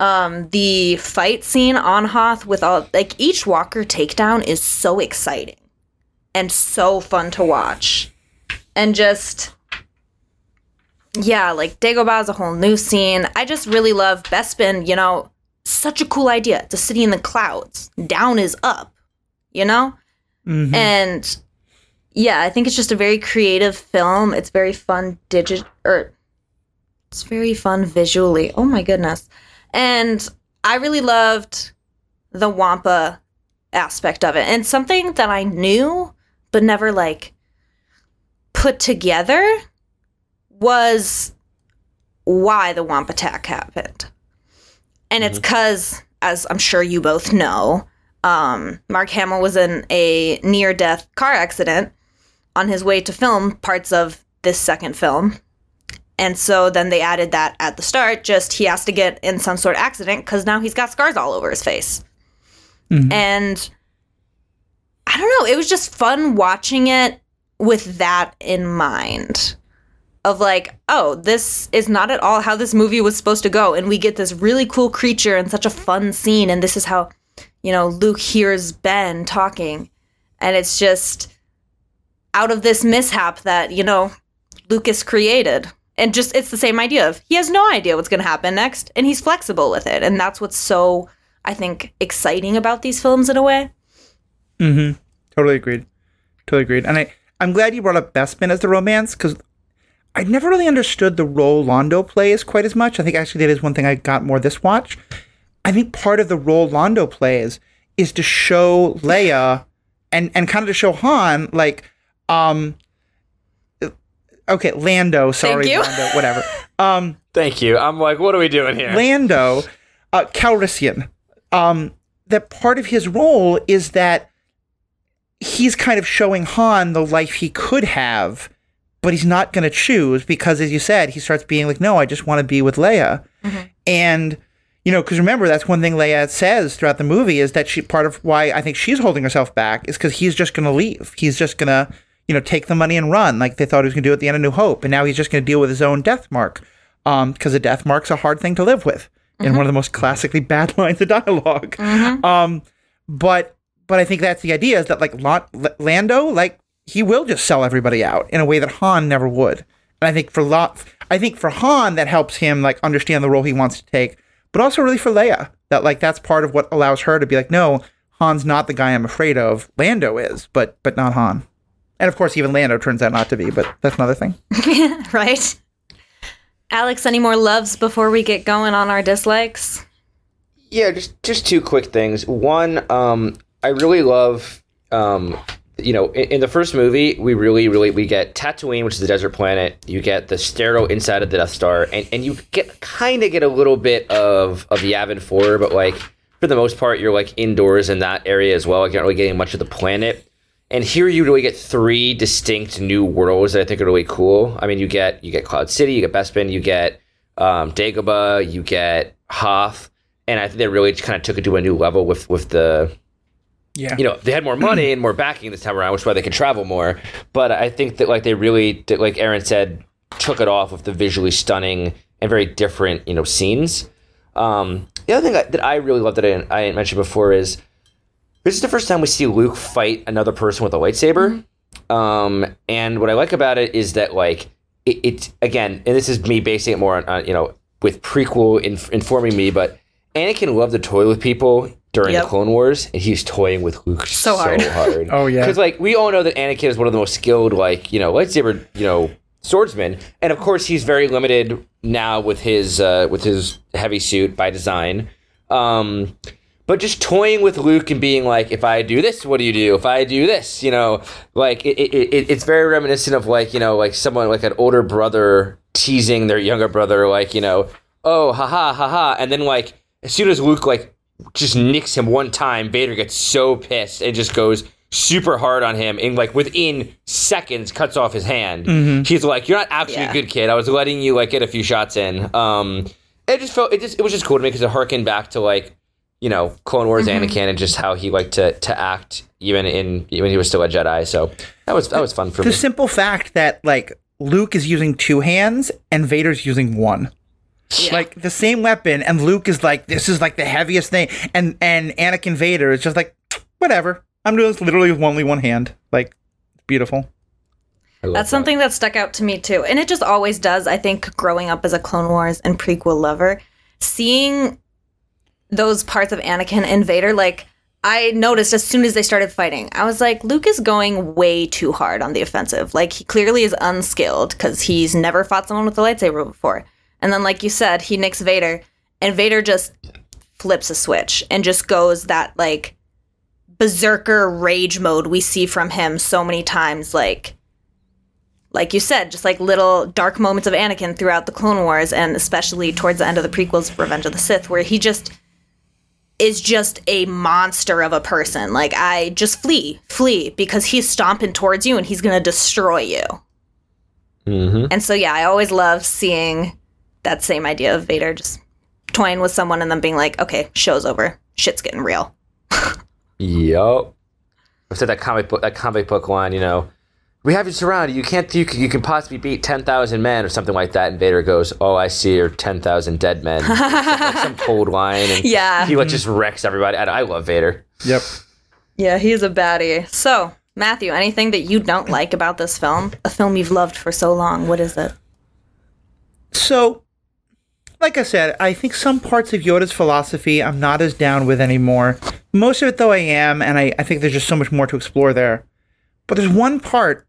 um the fight scene on hoth with all like each walker takedown is so exciting and so fun to watch and just yeah, like Dagobah is a whole new scene. I just really love Bespin, you know, such a cool idea. It's a city in the clouds. Down is up, you know? And yeah, I think it's just a very creative film. It's very fun digit or it's very fun visually. Oh my goodness. And I really loved the Wampa aspect of it. And something that I knew but never like put together was why the Wampa attack happened. And it's because, as I'm sure you both know, um, Mark Hamill was in a near death car accident on his way to film parts of this second film. And so then they added that at the start, just he has to get in some sort of accident because now he's got scars all over his face. Mm-hmm. And I don't know, it was just fun watching it with that in mind of like, oh, this is not at all how this movie was supposed to go. And we get this really cool creature and such a fun scene. And this is how, you know, Luke hears Ben talking. And it's just out of this mishap that, you know, Lucas created. And just, it's the same idea of he has no idea what's going to happen next. And he's flexible with it. And that's what's so, I think, exciting about these films in a way. Mm-hmm. Totally agreed. Totally agreed. And I, I'm glad you brought up Bespin as the romance because I never really understood the role Londo plays quite as much. I think actually that is one thing I got more this watch. I think part of the role Londo plays is to show Leia and, and kind of to show Han, like, Um, okay, Lando. Sorry, you. Lando. Whatever. [LAUGHS] Um, Thank you. I'm like, what are we doing here? Lando, uh, Calrissian, um, that part of his role is that he's kind of showing Han the life he could have, but he's not going to choose because, as you said, he starts being like, no, I just want to be with Leia. And, you know, because remember, that's one thing Leia says throughout the movie is that she, part of why I think she's holding herself back is because he's just going to leave. He's just going to, you know, take the money and run like they thought he was going to do at the end of New Hope. And now he's just going to deal with his own death mark um, because a death mark's a hard thing to live with in mm-hmm. one of the most classically [LAUGHS] bad lines of dialog mm-hmm. Um, but but I think that's the idea is that like Lan- L- Lando, like he will just sell everybody out in a way that Han never would. And I think for lot, I think for Han that helps him like understand the role he wants to take, but also really for Leia that like that's part of what allows her to be like, no, Han's not the guy I'm afraid of. Lando is, but but not Han. And of course, even Lando turns out not to be, but that's another thing. [LAUGHS] right? Alex, any more loves before we get going on our dislikes? Yeah, just just two quick things. One, um, I really love, um, you know, in, in the first movie, we really, really we get Tatooine, which is the desert planet. You get the sterile inside of the Death Star, and, and you get kind of get a little bit of of Yavin Four, but like for the most part, you're like indoors in that area as well. Like, you're not really getting much of the planet. And here you really get three distinct new worlds that I think are really cool. I mean, you get you get Cloud City, you get Bespin, you get um, Dagobah, you get Hoth, and I think they really kind of took it to a new level with with the Yeah. you know they had more [CLEARS THROAT] money and more backing this time around, which is why they could travel more. But I think that like they really, like Erin said, took it off with the visually stunning and very different you know scenes. Um, the other thing that- I really love that I I didn't before is this is the first time we see Luke fight another person with a lightsaber. Um, and what I like about it is that like it, it again, and this is me basing it more on, on you know with prequel inf- informing me, but Anakin loved to toy with people during Yep. the Clone Wars, and he's toying with Luke so, hard. hard. [LAUGHS] Oh, yeah. because like we all know that Anakin is one of the most skilled like you know lightsaber you know swordsmen, and of course he's very limited now with his uh, with his heavy suit by design. Um, but just toying with Luke and being like, if I do this, what do you do? If I do this, you know, like it, it, it, it's very reminiscent of like, you know, like someone like an older brother teasing their younger brother, like, you know, oh, haha, haha. And then like, as soon as Luke like just nicks him one time, Vader gets so pissed and just goes super hard on him and like within seconds cuts off his hand. He's like, you're not actually Yeah. a good kid. I was letting you like get a few shots in. Um, it just felt, it just, it was just cool to me because it harkened back to like, you know, Clone Wars mm-hmm. Anakin and just how he liked to to act even in when he was still a Jedi. So that was that was fun for The me. The simple fact that like Luke is using two hands and Vader's using one. Like the same weapon, and Luke is like, "This is like the heaviest thing," and and Anakin Vader is just like, "Whatever, I'm doing this literally with only one hand." Like, beautiful. That's that. something that stuck out to me too. And it just always does. I think growing up as a Clone Wars and prequel lover, seeing those parts of Anakin and Vader, like, I noticed as soon as they started fighting, I was like, Luke is going way too hard on the offensive. Like, he clearly is unskilled because he's never fought someone with a lightsaber before. And then, like you said, he nicks Vader, and Vader just flips a switch and just goes that, like, berserker rage mode we see from him so many times. Like, like you said, just like little dark moments of Anakin throughout the Clone Wars, and especially towards the end of the prequels, Revenge of the Sith, where he just is just a monster of a person. Like, I just flee, flee, because he's stomping towards you and he's gonna destroy you. Mhm. And so, yeah, I always love seeing that same idea of Vader just toying with someone and then being like, okay, show's over, shit's getting real. [LAUGHS] Yup. I've said that comic book that comic book line, you know. We have you surrounded. You can't. You can, you can possibly beat ten thousand men or something like that. And Vader goes, "Oh, I see. Are ten thousand dead men." Some- like some [LAUGHS] cold line, and Yeah. he like just wrecks everybody. I, I love Vader. Yep. Yeah, he's a baddie. So, Matthew, anything that you don't like about this film? A film you've loved for so long. What is it? So, like I said, I think some parts of Yoda's philosophy I'm not as down with anymore. Most of it, though, I am, and I, I think there's just so much more to explore there. But there's one part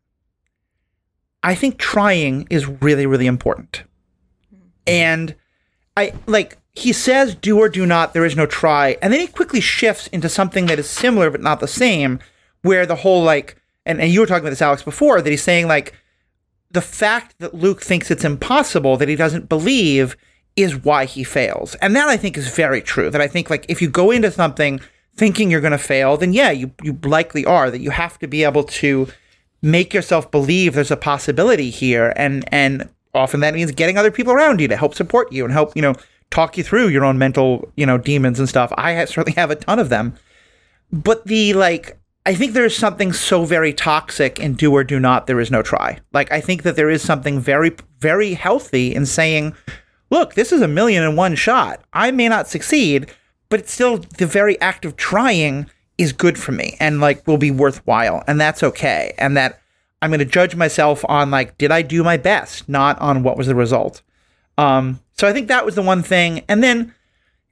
I think trying is really, really important. Mm-hmm. And I like, he says, do or do not, there is no try. And then he quickly shifts into something that is similar but not the same, where the whole like, and, and you were talking about this, Alex, before, that he's saying like the fact that Luke thinks it's impossible, that he doesn't believe, is why he fails. And that I think is very true. That I think like if you go into something thinking you're going to fail, then yeah, you you likely are. That you have to be able to make yourself believe there's a possibility here, and and often that means getting other people around you to help support you and help you know talk you through your own mental you know demons and stuff. I certainly have a ton of them, but the like. I think there's something so very toxic in do or do not, there is no try. Like, I think that there is something very, very healthy in saying, look, this is a million and one shot. I may not succeed, but it's still the very act of trying is good for me and like will be worthwhile. And that's okay. And that I'm going to judge myself on like, did I do my best, not on what was the result. Um, so I think that was the one thing. And then,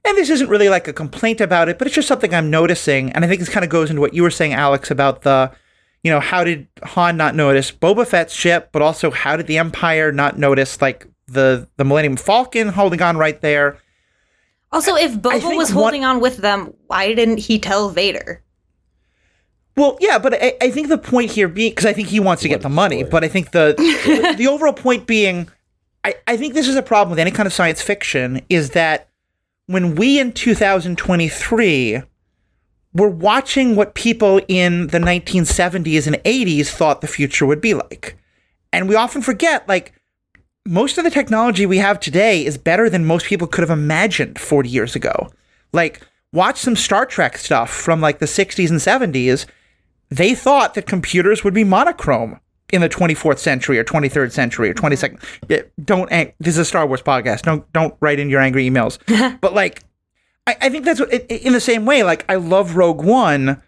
and this isn't really like a complaint about it, but it's just something I'm noticing. And I think this kind of goes into what you were saying, Alex, about the, you know, how did Han not notice Boba Fett's ship, but also how did the Empire not notice like the the Millennium Falcon holding on right there? Also, if Boba think was one- holding on with them, why didn't he tell Vader? Well, yeah, but I, I think the point here being because I think he wants to get the money, but I think the [LAUGHS] the overall point being, I, I think this is a problem with any kind of science fiction is that when we in 2023 we're watching what people in the 1970s and 80s thought the future would be like, and we often forget like most of the technology we have today is better than most people could have imagined 40 years ago. Like, watch some Star Trek stuff from like the 60s and 70s. They thought that computers would be monochrome in the 24th century or 23rd century or 22nd. Mm-hmm. Don't, ang- this is a Star Wars podcast. Don't, don't write in your angry emails. [LAUGHS] but like, I, I think that's what, in the same way, like, I love Rogue One,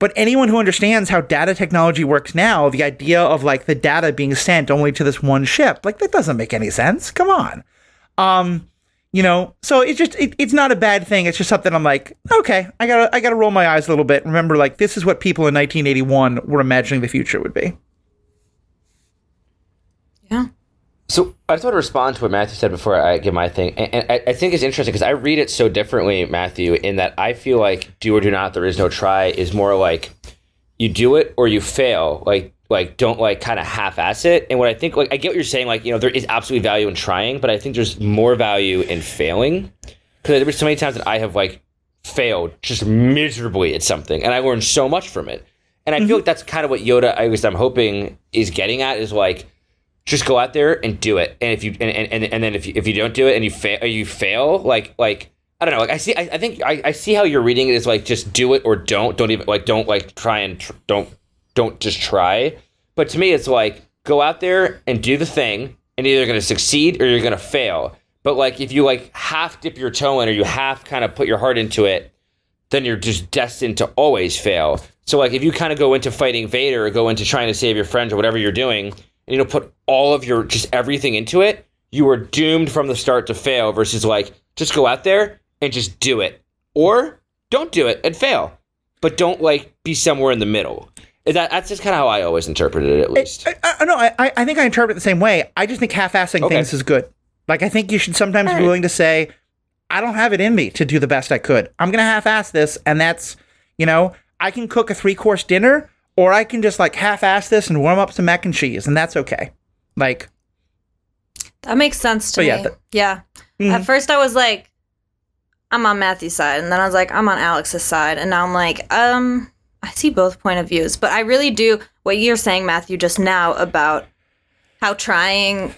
but anyone who understands how data technology works now, the idea of like the data being sent only to this one ship, like that doesn't make any sense. Come on. Um, you know, so it's just it, it's not a bad thing. It's just something I'm like, okay, I gotta I gotta roll my eyes a little bit. Remember, like this is what people in 1981 were imagining the future would be. Yeah. So I just want to respond to what Matthew said before I give my thing, and, and I, I think it's interesting because I read it so differently, Matthew, in that I feel like do or do not, there is no try is more like you do it or you fail. Like like don't like kind of half-ass it. And what I think like I get what you're saying, like you know there is absolutely value in trying, but I think there's more value in failing because there were so many times that I have like failed just miserably at something, and I learned so much from it. And I feel mm-hmm. like that's kind of what Yoda, I guess I'm hoping, is getting at is like just go out there and do it. And if you and, and, and then if you, if you don't do it and you fail you fail like like I don't know like I see I, I think I, I see how you're reading it is like just do it or don't don't even like don't like try and tr- don't don't just try. But to me it's like go out there and do the thing and either going to succeed or you're going to fail. But like if you like half dip your toe in or you half kind of put your heart into it then you're just destined to always fail. So like if you kind of go into fighting Vader or go into trying to save your friends or whatever you're doing, and you know put all of your just everything into it, you are doomed from the start to fail versus like just go out there and just do it. Or don't do it and fail. But don't like be somewhere in the middle. That, that's just kind of how I always interpreted it at least. Uh, uh, I, I, no, I, I- think I interpret it the same way. I just think half-assing Okay. things is good. Like I think you should sometimes be willing to say, I don't have it in me to do the best I could. I'm gonna half-ass this, and that's, you know, I can cook a three-course dinner, or I can just like half-ass this and warm up some mac and cheese, and that's okay. Like, That makes sense to me. yeah, Yeah. th- At first, I was like, I'm on Matthew's side, and then I was like, I'm on Alex's side, and now I'm like, um, I see both point of views, but I really do what you're saying, Matthew, just now about how trying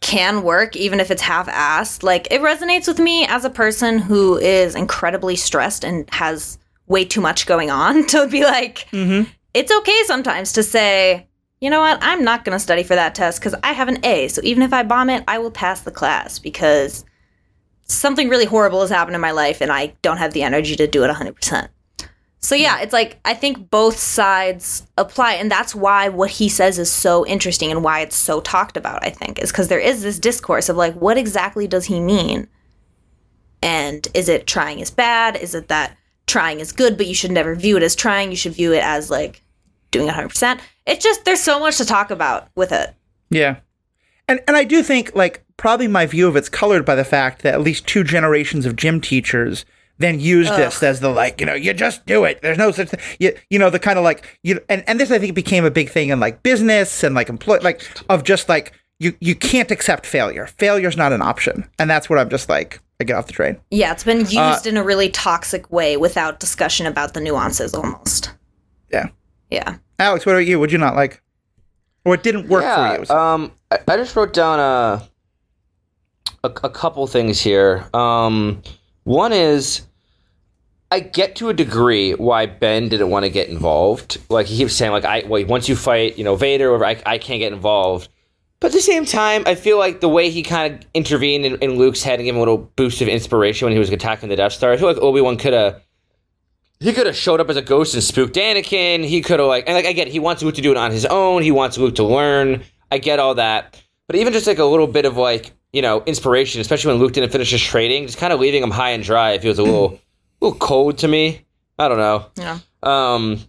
can work even if it's half-assed. Like it resonates with me as a person who is incredibly stressed and has way too much going on [LAUGHS] to be like, it's okay sometimes to say, you know what, I'm not going to study for that test because I have an A. So even if I bomb it, I will pass the class because something really horrible has happened in my life and I don't have the energy to do it 100%. So yeah, it's like I think both sides apply and that's why what he says is so interesting and why it's so talked about, I think, is cuz there is this discourse of like what exactly does he mean? And is it trying is bad? Is it that trying is good but you should never view it as trying, you should view it as like doing it 100%? It's just there's so much to talk about with it. Yeah. And and I do think like probably my view of it's colored by the fact that at least two generations of gym teachers then used this as the like, you know, you just do it. There's no such thing. You, you know, the kind of like you and, and this I think became a big thing in like business and like employ like of just like you you can't accept failure. Failure's not an option. And that's what I'm just like I get off the train. Yeah, it's been used Uh, in a really toxic way without discussion about the nuances almost. Yeah. Yeah. Alex, what about you? Would you not like or it didn't work yeah, for you? Um, I, I just wrote down a, a a couple things here. Um, one is I get to a degree why Ben didn't want to get involved. Like he keeps saying, like I well, once you fight, you know, Vader, or I, I can't get involved. But at the same time, I feel like the way he kind of intervened in, in Luke's head and gave him a little boost of inspiration when he was attacking the Death Star, I feel like Obi Wan could have he could have showed up as a ghost and spooked Anakin. He could have like, and like I get, it, he wants Luke to do it on his own. He wants Luke to learn. I get all that, but even just like a little bit of like you know inspiration, especially when Luke didn't finish his training, just kind of leaving him high and dry. It feels a little, a [CLEARS THROAT] little cold to me. I don't know. Yeah. Um,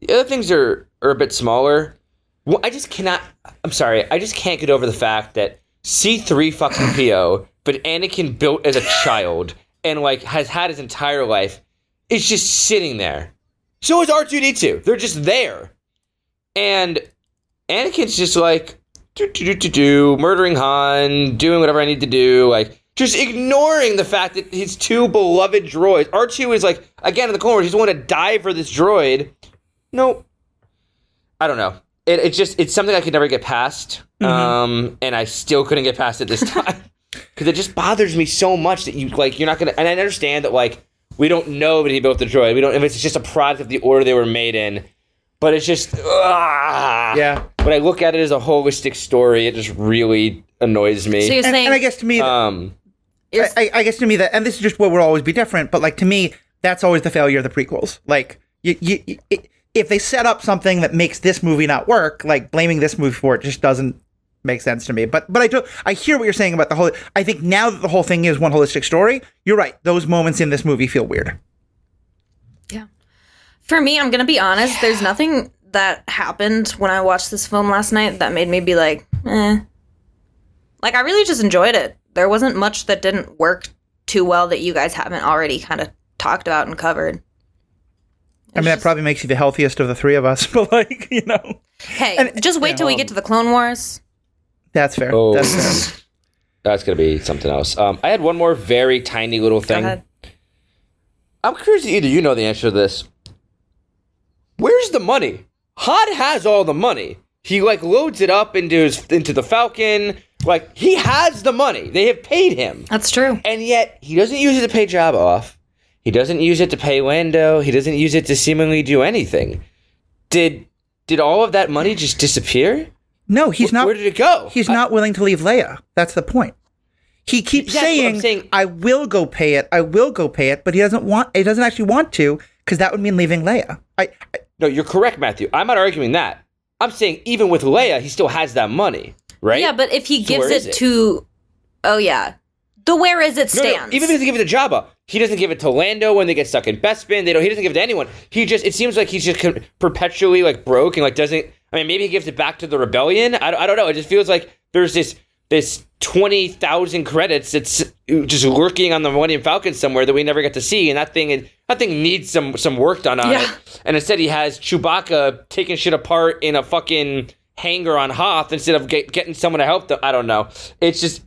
the other things are are a bit smaller. Well, I just cannot. I'm sorry. I just can't get over the fact that C3 fucking PO, but Anakin built as a child and like has had his entire life, is just sitting there. So is R2D2. They're just there, and Anakin's just like do do do do do, murdering Han, doing whatever I need to do, like just ignoring the fact that his two beloved droids. R2 is like again in the corner. He's one to die for this droid. Nope. I don't know. It, it just it's something I could never get past, um, and I still couldn't get past it this [LAUGHS] time because it just bothers me so much that you like you're not gonna. And I understand that like we don't know that he built the droid. We don't if it's just a product of the order they were made in, but it's just ah. Yeah. When I look at it as a holistic story, it just really annoys me. So you're And, saying and I guess to me um, you're- I, I guess to me that, and this is just what will always be different. But like to me, that's always the failure of the prequels. Like you, you, you it, if they set up something that makes this movie not work, like blaming this movie for it just doesn't make sense to me. But but I do I hear what you're saying about the whole. I think now that the whole thing is one holistic story, you're right. Those moments in this movie feel weird. Yeah. For me, I'm gonna be honest. There's nothing that happened when I watched this film last night that made me be like, eh. Like I really just enjoyed it. There wasn't much that didn't work too well that you guys haven't already kind of talked about and covered. I mean, that probably makes you the healthiest of the three of us. [LAUGHS] But like you know, Hey, and- just wait till we get to the Clone Wars. That's fair. oh, That's fair. [SNIFFS] that's gonna be something else. Um, I had one more very tiny little Go thing. ahead. I'm curious if either you know the answer to this. Where's the money? Han has all the money. He like loads it up into his into the Falcon. Like he has the money. They have paid him, That's true. and yet he doesn't use it to pay Jabba off. He doesn't use it to pay Lando. He doesn't use it to seemingly do anything. Did did all of that money just disappear? No, he's not. Where did it go? He's not willing to leave Leia. That's the point. He keeps That's what I'm saying, saying. "I will go pay it. I will go pay it," but he doesn't want. He doesn't actually want to because that would mean leaving Leia. I, I No, you're correct, Matthew. I'm not arguing that. I'm saying even with Leia, he still has that money, right? Yeah, but if he So gives it, it? to, oh yeah, the where is it No, no, stands. even if he doesn't give it to Jabba, he doesn't give it to Lando when they get stuck in Bespin. They don't. He doesn't give it to anyone. He just. It seems like he's just perpetually like broke and like doesn't. I mean, maybe he gives it back to the rebellion. I, don't- I don't know. It just feels like there's this this twenty thousand credits that's just lurking on the Millennium Falcon somewhere that we never get to see, and that thing that thing needs some some work done on Yeah. it. And instead, he has Chewbacca taking shit apart in a fucking hangar on Hoth instead of get, getting someone to help them. I don't know. It's just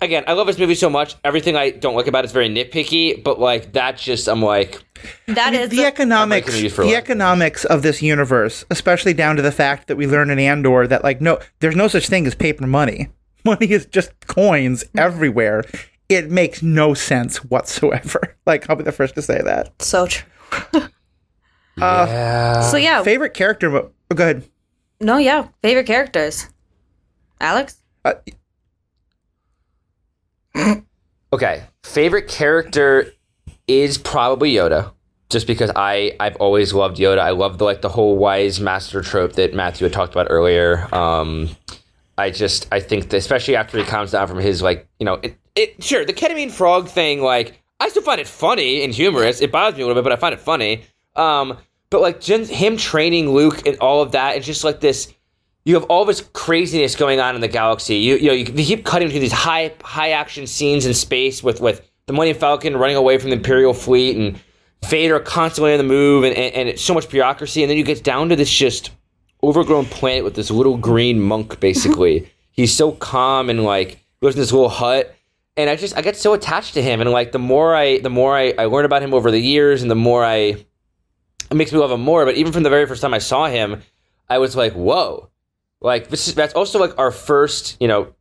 again, I love this movie so much. Everything I don't like about it is very nitpicky, but like that just I'm like that is the economics, gonna use for the life. economics of this universe, especially down to the fact that we learn in Andor that like no, there's no such thing as paper money. [LAUGHS] Money is just coins everywhere. It makes no sense whatsoever. [LAUGHS] Like I'll be the first to say that. so true. [LAUGHS] yeah. So yeah, Favorite character? mo- oh, go ahead. no, yeah, favorite characters. Alex, Uh, Okay, favorite character is probably Yoda. Just because I I've always loved Yoda. I love the like the whole wise master trope that Matthew had talked about earlier. Um, I just I think that especially after he calms down from his like you know it, it sure the ketamine frog thing like I still find it funny and humorous. It bothers me a little bit, but I find it funny. Um, but like just him training Luke and all of that, it's just like this. You have all this craziness going on in the galaxy. You you know you, you keep cutting between these high high action scenes in space with with the Millennium Falcon running away from the Imperial fleet and Vader constantly on the move and, and, and it's so much bureaucracy. And then you get down to this just overgrown planet with this little green monk, basically. [LAUGHS] He's so calm and like lives in this little hut. And I just I get so attached to him. And like the more I the more I, I learn about him over the years and the more I it makes me love him more. But even from the very first time I saw him, I was like, whoa. Like this is that's also like our first, you know,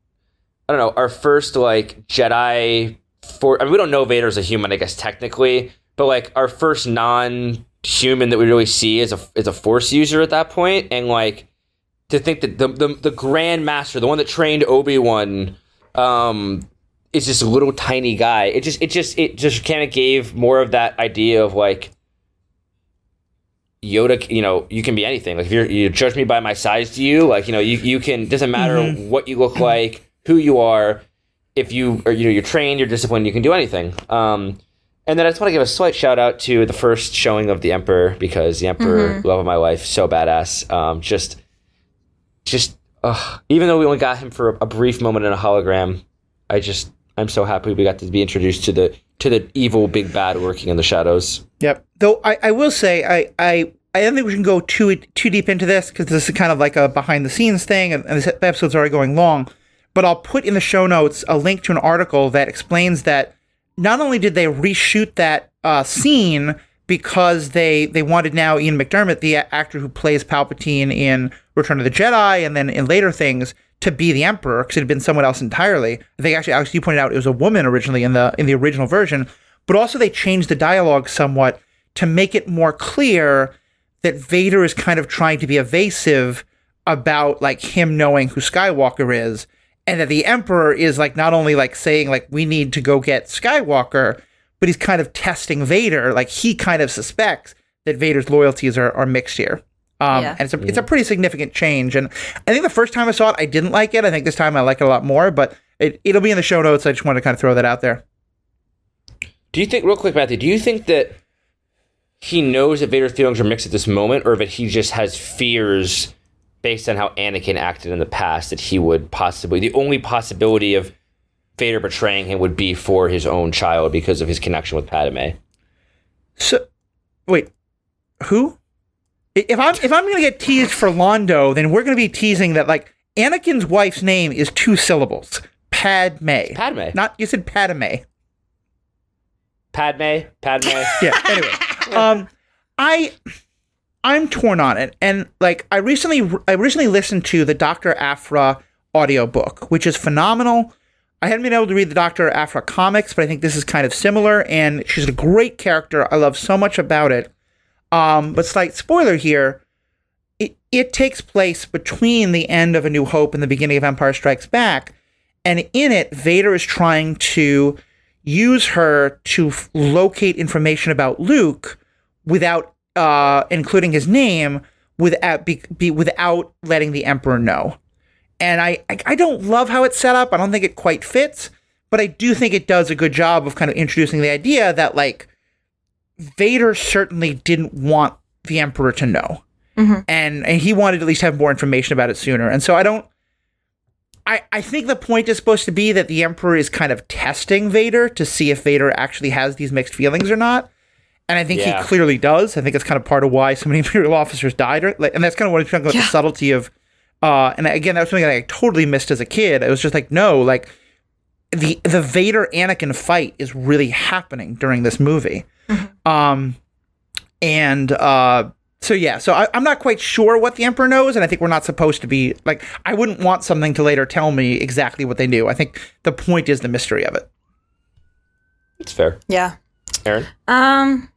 I don't know, our first like Jedi for I mean we don't know Vader's a human, I guess technically, but like our first non human that we really see is a is a force user at that point and like to think that the the, the grand master the one that trained obi-wan um is a little tiny guy it just it just it just kind of gave more of that idea of like Yoda, you know, you can be anything. Like if you're, you judge me by my size to you, like you know, you you can doesn't matter what you look like, who you are. If you are, you know, you're trained, you're disciplined, you can do anything. Um, and then I just want to give a slight shout out to the first showing of the Emperor because the Emperor, love of my life, so badass. Um, just, just, ugh. even though we only got him for a brief moment in a hologram, I just, I'm so happy we got to be introduced to the to the evil big bad working in the shadows. Yep. Though I, I will say I, I I don't think we can go too too deep into this because this is kind of like a behind the scenes thing, and, and this episode's already going long. But I'll put in the show notes a link to an article that explains that not only did they reshoot that uh, scene because they they wanted now Ian McDiarmid, the actor who plays Palpatine in Return of the Jedi, and then in later things, to be the Emperor because it had been someone else entirely. I think actually, Alex, you pointed out it was a woman originally in the in the original version, but also they changed the dialogue somewhat to make it more clear that Vader is kind of trying to be evasive about like him knowing who Skywalker is and that the emperor is like not only like saying like we need to go get Skywalker but he's kind of testing Vader. Like he kind of suspects that Vader's loyalties are, are mixed here. Um, Yeah. and it's a, it's a pretty significant change and I think the first time I saw it I didn't like it. I think this time I like it a lot more but it, it'll be in the show notes. I just wanted to kind of throw that out there Do you think, real quick, Matthew? Do you think that he knows that Vader's feelings are mixed at this moment, or that he just has fears based on how Anakin acted in the past that he would possibly the only possibility of Vader betraying him would be for his own child because of his connection with Padme? So, wait, who? If I'm if I'm gonna get teased for Londo, then we're gonna be teasing that like Anakin's wife's name is two syllables. Padme. Padme. Not you said Padme. Padme, Padme. [LAUGHS] Yeah. Anyway, um, I I'm torn on it, and like I recently I recently listened to the Doctor Aphra audiobook, which is phenomenal. I hadn't been able to read the Doctor Aphra comics, but I think this is kind of similar, and she's a great character. I love so much about it. Um, but slight spoiler here. It, it takes place between the end of A New Hope and the beginning of Empire Strikes Back. And in it, Vader is trying to use her to f- locate information about Luke without uh, including his name, without be, be, without letting the Emperor know. And I, I I don't love how it's set up. I don't think it quite fits, but I do think it does a good job of kind of introducing the idea that like Vader certainly didn't want the Emperor to know. And and he wanted to at least have more information about it sooner. And so I don't I, I think the point is supposed to be that the Emperor is kind of testing Vader to see if Vader actually has these mixed feelings or not. And I think Yeah. he clearly does. I think it's kind of part of why so many [LAUGHS] Imperial officers died. Or, like, and that's kind of what I'm talking about the subtlety of. Uh, and again, that was something that I totally missed as a kid. It was just like, no, like the the Vader Anakin fight is really happening during this movie. Um, and uh, so yeah, so I, I'm not quite sure what the Emperor knows, and I think we're not supposed to be like. I wouldn't want something to later tell me exactly what they knew. I think the point is the mystery of it. It's fair. Yeah. Erin? Um,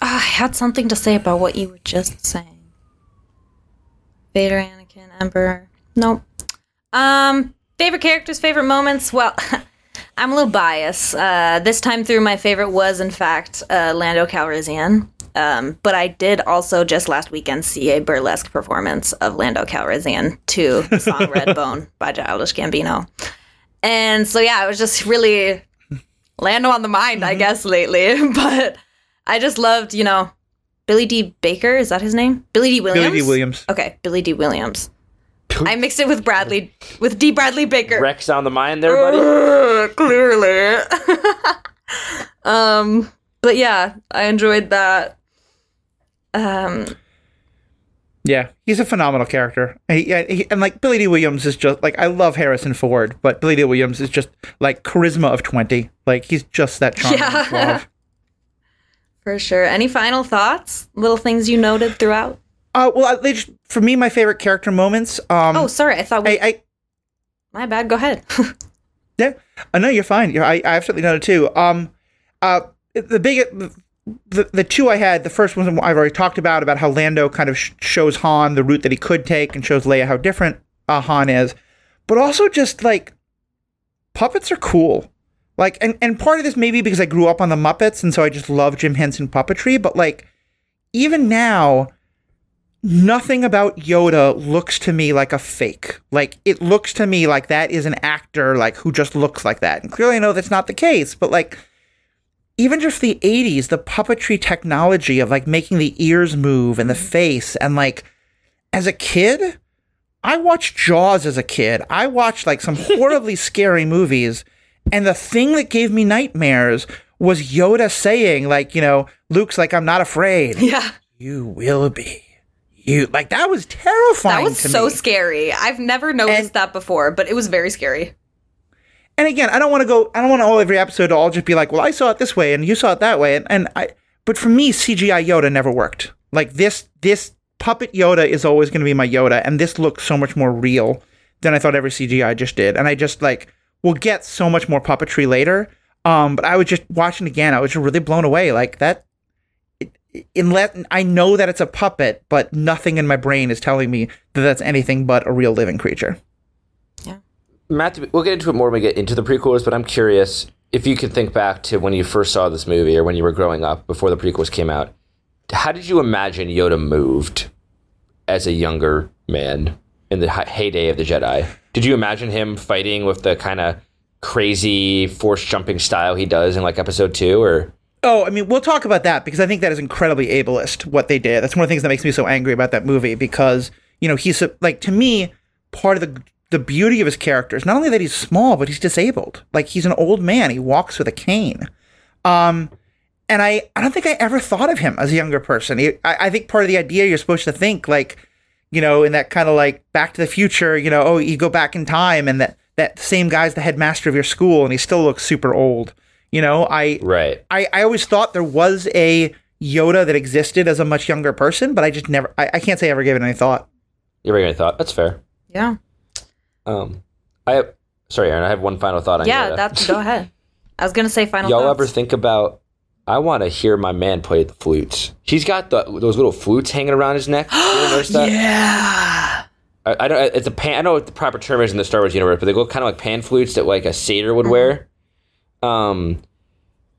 I had something to say about what you were just saying. Vader, Anakin, Emperor. Nope. Um, favorite characters, favorite moments. Well, [LAUGHS] I'm a little biased. Uh, this time through, my favorite was in fact uh, Lando Calrissian. Um, but I did also just last weekend see a burlesque performance of Lando Calrissian to the song "Red [LAUGHS] Bone" by Childish Gambino. And so yeah, it was just really Lando on the mind, I guess, lately. [LAUGHS] But I just loved, you know, Billy Dee Baker. Is that his name? Billy Dee Williams. Billy Dee Williams. Okay, Billy Dee Williams. I mixed it with Bradley, with Dee Bradley Baker. Rex on the mind there, buddy. Ugh, clearly. [LAUGHS] um, but yeah, I enjoyed that. Um, Yeah, he's a phenomenal character, and, he, he, and like Billy Dee Williams is just like I love Harrison Ford, but Billy Dee Williams is just like charisma of twenty. Like he's just that charming. Yeah. [LAUGHS] for sure. Any final thoughts? Little things you noted throughout? Uh, well, I, they just, for me, my favorite character moments. Um, Oh, sorry. I thought we. I, I my bad. Go ahead. [LAUGHS] Yeah, I know you're fine. You're, I, I absolutely know it too. Um, uh, the big, the, the two I had, the first one I've already talked about, about how Lando kind of sh- shows Han the route that he could take and shows Leia how different uh, Han is, but also just like puppets are cool. Like, and, and part of this maybe because I grew up on the Muppets and so I just love Jim Henson puppetry, but like, even now, nothing about Yoda looks to me like a fake. Like it looks to me like that is an actor like who just looks like that. And clearly I know that's not the case, but like even just the 80s, the puppetry technology of like making the ears move and the mm-hmm. face and like as a kid, I watched Jaws as a kid. I watched like some [LAUGHS] horribly scary movies and the thing that gave me nightmares was Yoda saying like, you know, Luke's like I'm not afraid. yeah, You will be. You like that was terrifying. that was so me. scary. I've never noticed And- that before, but it was very scary. And again, I don't want to go. I don't want all every episode to all just be like, well, I saw it this way and you saw it that way, and, and I. But for me, CGI Yoda never worked. Like this, this puppet Yoda is always going to be my Yoda, and this looks so much more real than I thought every CGI just did. And I just like we'll get so much more puppetry later. Um, but I was just watching again. I was just really blown away. Like that. Unless I know that it's a puppet, but nothing in my brain is telling me that that's anything but a real living creature. Matt, we'll get into it more when we get into the prequels, but I'm curious if you can think back to when you first saw this movie or when you were growing up before the prequels came out. How did you imagine Yoda moved as a younger man in the heyday of the Jedi? Did you imagine him fighting with the kind of crazy force jumping style he does in like episode two or Oh, I mean, we'll talk about that because I think that is incredibly ableist what they did. That's one of the things that makes me so angry about that movie because you know he's like to me part of the the beauty of his character is not only that he's small but he's disabled. Like he's an old man. He walks with a cane. Um, and I I don't think I ever thought of him as a younger person. He, I, I think part of the idea you're supposed to think like you know in that kind of like Back to the Future. You know, oh, you go back in time and that that same guy's the headmaster of your school and he still looks super old. You know, I right? I, I always thought there was a Yoda that existed as a much younger person, but I just never, I, I can't say I ever gave it any thought. You already thought that's fair. Yeah, Um, I have, sorry, Erin. I have one final thought on yeah. That's go [LAUGHS] ahead. I was gonna say final. Y'all thoughts. ever think about? I want to hear my man play the flutes. He's got the, those little flutes hanging around his neck. [GASPS] You ever notice that? Yeah. I, I don't. It's a pan. I know what the proper term is in the Star Wars universe, but they go kind of like pan flutes that like a satyr would wear, um,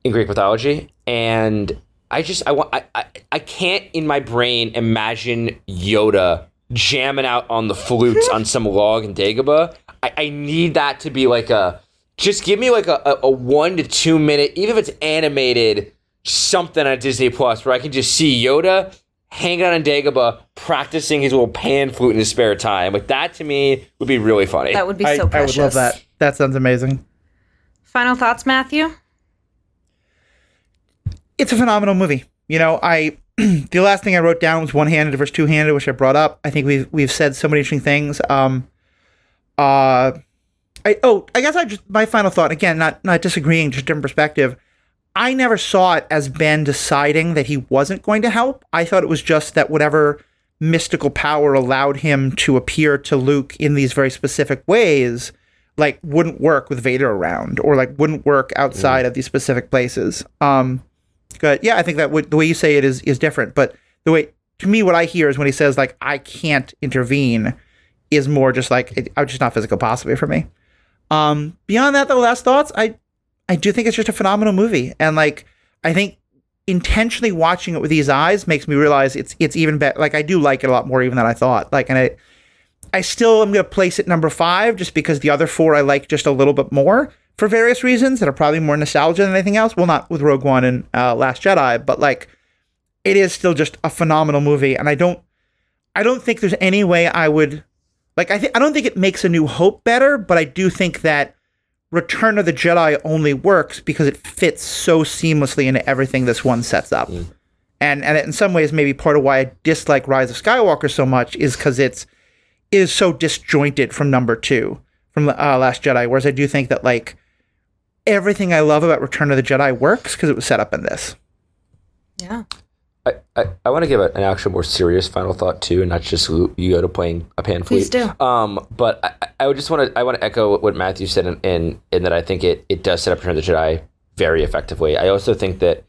in Greek mythology. And I just I want I, I I can't in my brain imagine Yoda jamming out on the flutes on some log in Dagobah. I, I need that to be like a just give me like a, a, a one to two minute, even if it's animated, something on Disney Plus where I can just see Yoda hanging out on Dagobah practicing his little pan flute in his spare time. Like that to me would be really funny. That would be I, so I precious. would love that. That sounds amazing. Final thoughts, Matthew? It's a phenomenal movie. You know, I, [CLEARS THROAT] the last thing I wrote down was one handed versus two handed, which I brought up. I think we've, we've said so many interesting things. Um, uh, I, oh, I guess I just, my final thought, again, not, not disagreeing, just different perspective. I never saw it as Ben deciding that he wasn't going to help. I thought it was just that whatever mystical power allowed him to appear to Luke in these very specific ways, like wouldn't work with Vader around, or like wouldn't work outside of these specific places. Um, but yeah, I think that would, the way you say it is is different. But the way to me, what I hear is when he says like I can't intervene, is more just like it, it's just not physical possible for me. Um, beyond that, though, last thoughts, I I do think it's just a phenomenal movie, and like I think intentionally watching it with these eyes makes me realize it's it's even better. Like I do like it a lot more even than I thought. Like, and I I still am gonna place it number five just because the other four I like just a little bit more for various reasons that are probably more nostalgia than anything else. Well, not with Rogue One and uh, Last Jedi, but like it is still just a phenomenal movie, and I don't I don't think there's any way I would Like I think I don't think it makes A New Hope better, but I do think that Return of the Jedi only works because it fits so seamlessly into everything this one sets up. And and in some ways, maybe part of why I dislike Rise of Skywalker so much is because it's it is so disjointed from number two from uh, Last Jedi. Whereas I do think that like everything I love about Return of the Jedi works because it was set up in this. Yeah. I, I, I want to give a, an actual more serious final thought too, and not just you go to playing a pan Please flute. do. Um, but I, I would just want to I want to echo what, what Matthew said in, in in that I think it it does set up Return of the Jedi very effectively. I also think that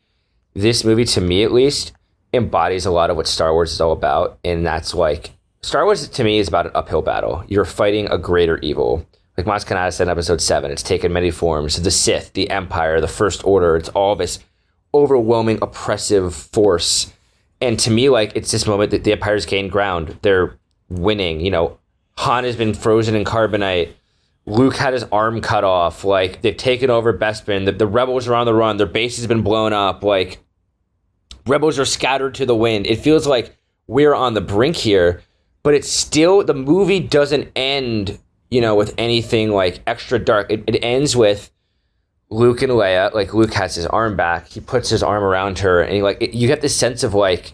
this movie, to me at least, embodies a lot of what Star Wars is all about, and that's like Star Wars to me is about an uphill battle. You're fighting a greater evil. Like Maz said in episode seven, it's taken many forms. The Sith, the Empire, the First Order, it's all this overwhelming oppressive force. And to me, like it's this moment that the Empire's gained ground. They're winning. You know, Han has been frozen in carbonite. Luke had his arm cut off. Like they've taken over Bespin. The, the rebels are on the run. Their base has been blown up. Like rebels are scattered to the wind. It feels like we're on the brink here, but it's still the movie doesn't end, you know, with anything like extra dark. It, it ends with Luke and Leia. Like Luke has his arm back. He puts his arm around her, and he, like it, you get this sense of like,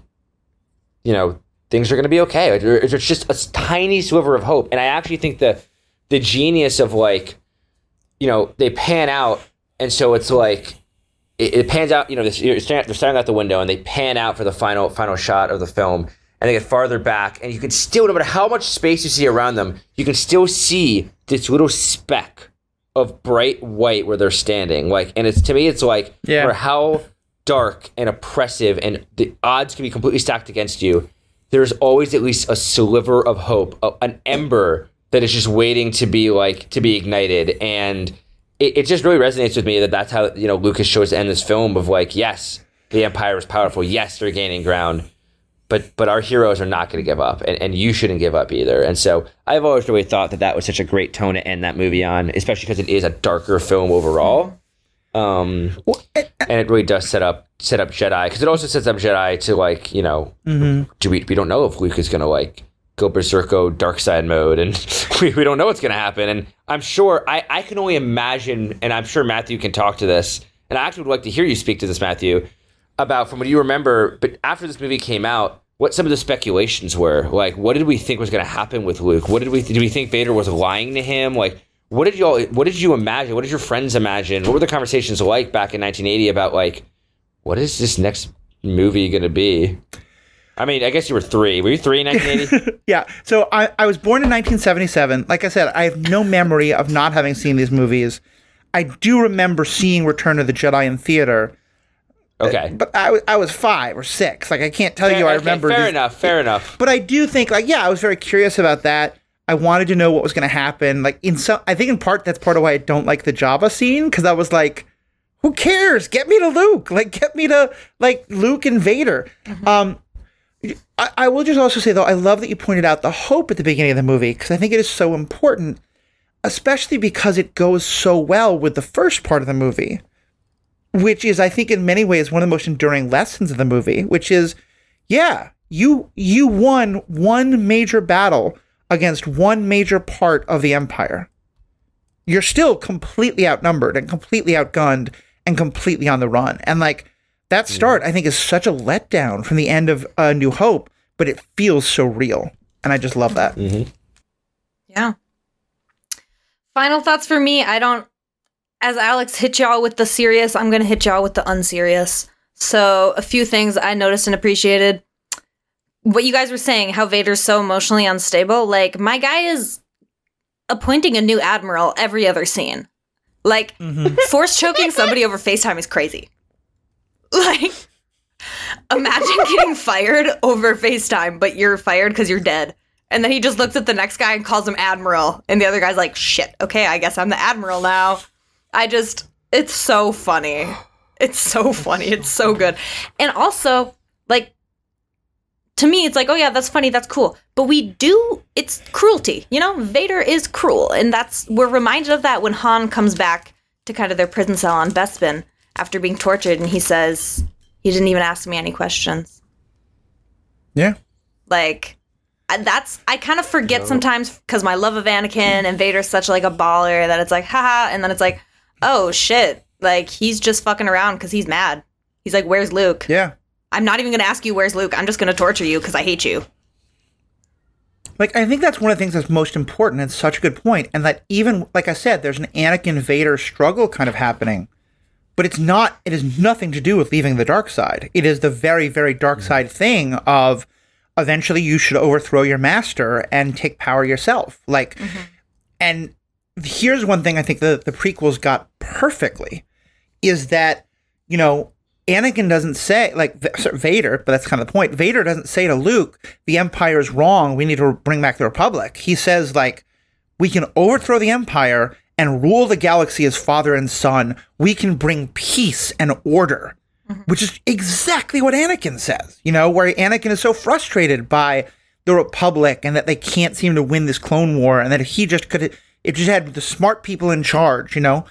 you know, things are going to be okay. Like, It's just a tiny sliver of hope, and I actually think the the genius of like, you know, they pan out, and so it's like it, pans out. You know, this, you're staring, they're staring out the window, and they pan out for the final final shot of the film, and they get farther back, and you can still, no matter how much space you see around them, you can still see this little speck of bright white where they're standing. Like, and it's to me, it's like, Yeah. no matter how dark and oppressive, and the odds can be completely stacked against you. There's always at least a sliver of hope, a- an ember that is just waiting to be like to be ignited, and it, it just really resonates with me that that's how you know Lucas chose to end this film of like, yes, the Empire is powerful, yes, they're gaining ground, but but our heroes are not going to give up, and, and you shouldn't give up either. And so I've always really thought that that was such a great tone to end that movie on, especially because it is a darker film overall. Um, and it really does set up set up Jedi because it also sets up Jedi to like you know do we we don't know if Luke is going to like go berserko dark side mode and [LAUGHS] we, we don't know what's going to happen and I'm sure I I can only imagine and I'm sure Matthew can talk to this and I actually would like to hear you speak to this Matthew about from what you remember but after this movie came out what some of the speculations were like what did we think was going to happen with Luke what did we did we think Vader was lying to him like what did y'all what did you imagine what did your friends imagine what were the conversations like back in 1980 about like what is this next movie going to be I mean, I guess you were three. Were you three in 1980? [LAUGHS] Yeah. So I, I was born in 1977. Like I said, I have no memory of not having seen these movies. I do remember seeing Return of the Jedi in theater, Okay. but I was I was five or six. Like I can't tell you I Okay, remember. Fair these- enough. Fair enough. But I do think like yeah, I was very curious about that. I wanted to know what was going to happen. Like in some, I think in part that's part of why I don't like the Jabba scene because I was like, who cares? Get me to Luke. Like get me to like Luke and Vader. Um, I, I will just also say though, I love that you pointed out the hope at the beginning of the movie because I think it is so important, especially because it goes so well with the first part of the movie, which is I think in many ways one of the most enduring lessons of the movie, which is, yeah, you you won one major battle against one major part of the empire. You're still completely outnumbered and completely outgunned and completely on the run. And like that start, I think, is such a letdown from the end of uh, New Hope, but it feels so real, and I just love that. Yeah. Final thoughts for me. I don't, as Alex hit y'all with the serious, I'm going to hit y'all with the unserious. So, a few things I noticed and appreciated. What you guys were saying, how Vader's so emotionally unstable. Like, my guy is appointing a new admiral every other scene. Like, mm-hmm. [LAUGHS] force choking somebody over FaceTime is crazy. [LAUGHS] Like, imagine getting fired over FaceTime, but you're fired because you're dead. And then he just looks at the next guy and calls him Admiral. And the other guy's like, shit, okay, I guess I'm the Admiral now. I just, it's so funny. It's so funny. It's so good. And also, like, to me, it's like, oh yeah, that's funny, that's cool. But we do, it's cruelty. You know, Vader is cruel. And that's, we're reminded of that when Han comes back to kind of their prison cell on Bespin after being tortured. And he says, he didn't even ask me any questions. Yeah. Like, that's I kind of forget sometimes because my love of Anakin and Vader's such like a baller that it's like haha, and then it's like, oh shit, like he's just fucking around because he's mad. He's like, where's Luke? Yeah. I'm not even gonna ask you where's Luke. I'm just gonna torture you because I hate you. Like I think that's one of the things that's most important and such a good point. And that even like I said, there's an Anakin Vader struggle kind of happening. But it's not it has nothing to do with leaving the dark side. It is the very, very dark side thing of eventually you should overthrow your master and take power yourself. Like mm-hmm. and here's one thing I think the, the prequels got perfectly is that, you know, Anakin doesn't say like sorry, Vader, but that's kind of the point. Vader doesn't say to Luke, "The Empire is wrong. We need to bring back the Republic." He says like, "We can overthrow the Empire and rule the galaxy as father and son. We can bring peace and order." Mm-hmm. Which is exactly what Anakin says. You know, where Anakin is so frustrated by the Republic and that they can't seem to win this clone war and that he just could it just had the smart people in charge, you know.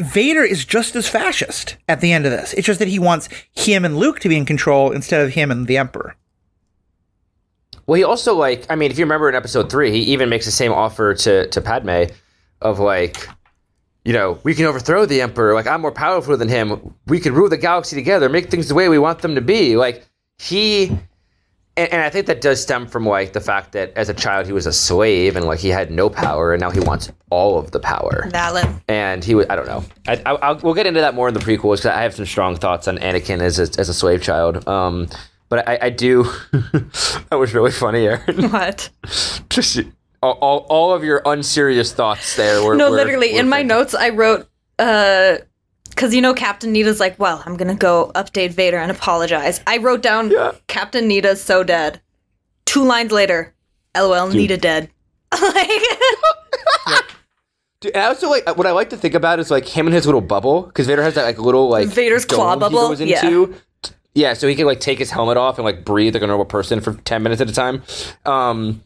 Vader is just as fascist at the end of this. It's just that he wants him and Luke to be in control instead of him and the Emperor. Well, he also like I mean, if you remember in episode three, he even makes the same offer to to Padme of like, you know, we can overthrow the Emperor. Like I'm more powerful than him. We can rule the galaxy together, make things the way we want them to be. Like he, and, and I think that does stem from like the fact that as a child he was a slave and like he had no power, and now he wants all of the power. Valid. And he was, I don't know. I, I, I'll, we'll get into that more in the prequels because I have some strong thoughts on Anakin as a, as a slave child. Um, but I, I do. [LAUGHS] that was really funny, Erin. [LAUGHS] What? [LAUGHS] Just all, all, all of your unserious thoughts there were. No, were- literally, were in my notes, I wrote, uh, because you know, Captain Needa's like, well, I'm gonna go update Vader and apologize. I wrote down, Yeah. Captain Needa's so dead. Two lines later, LOL, Needa dead. [LAUGHS] like, Dude, and I also like what I like to think about is like him and his little bubble because Vader has that like little like Vader's claw he bubble? goes Yeah. into. Yeah, so he can like take his helmet off and like breathe like a normal person for ten minutes at a time. Um,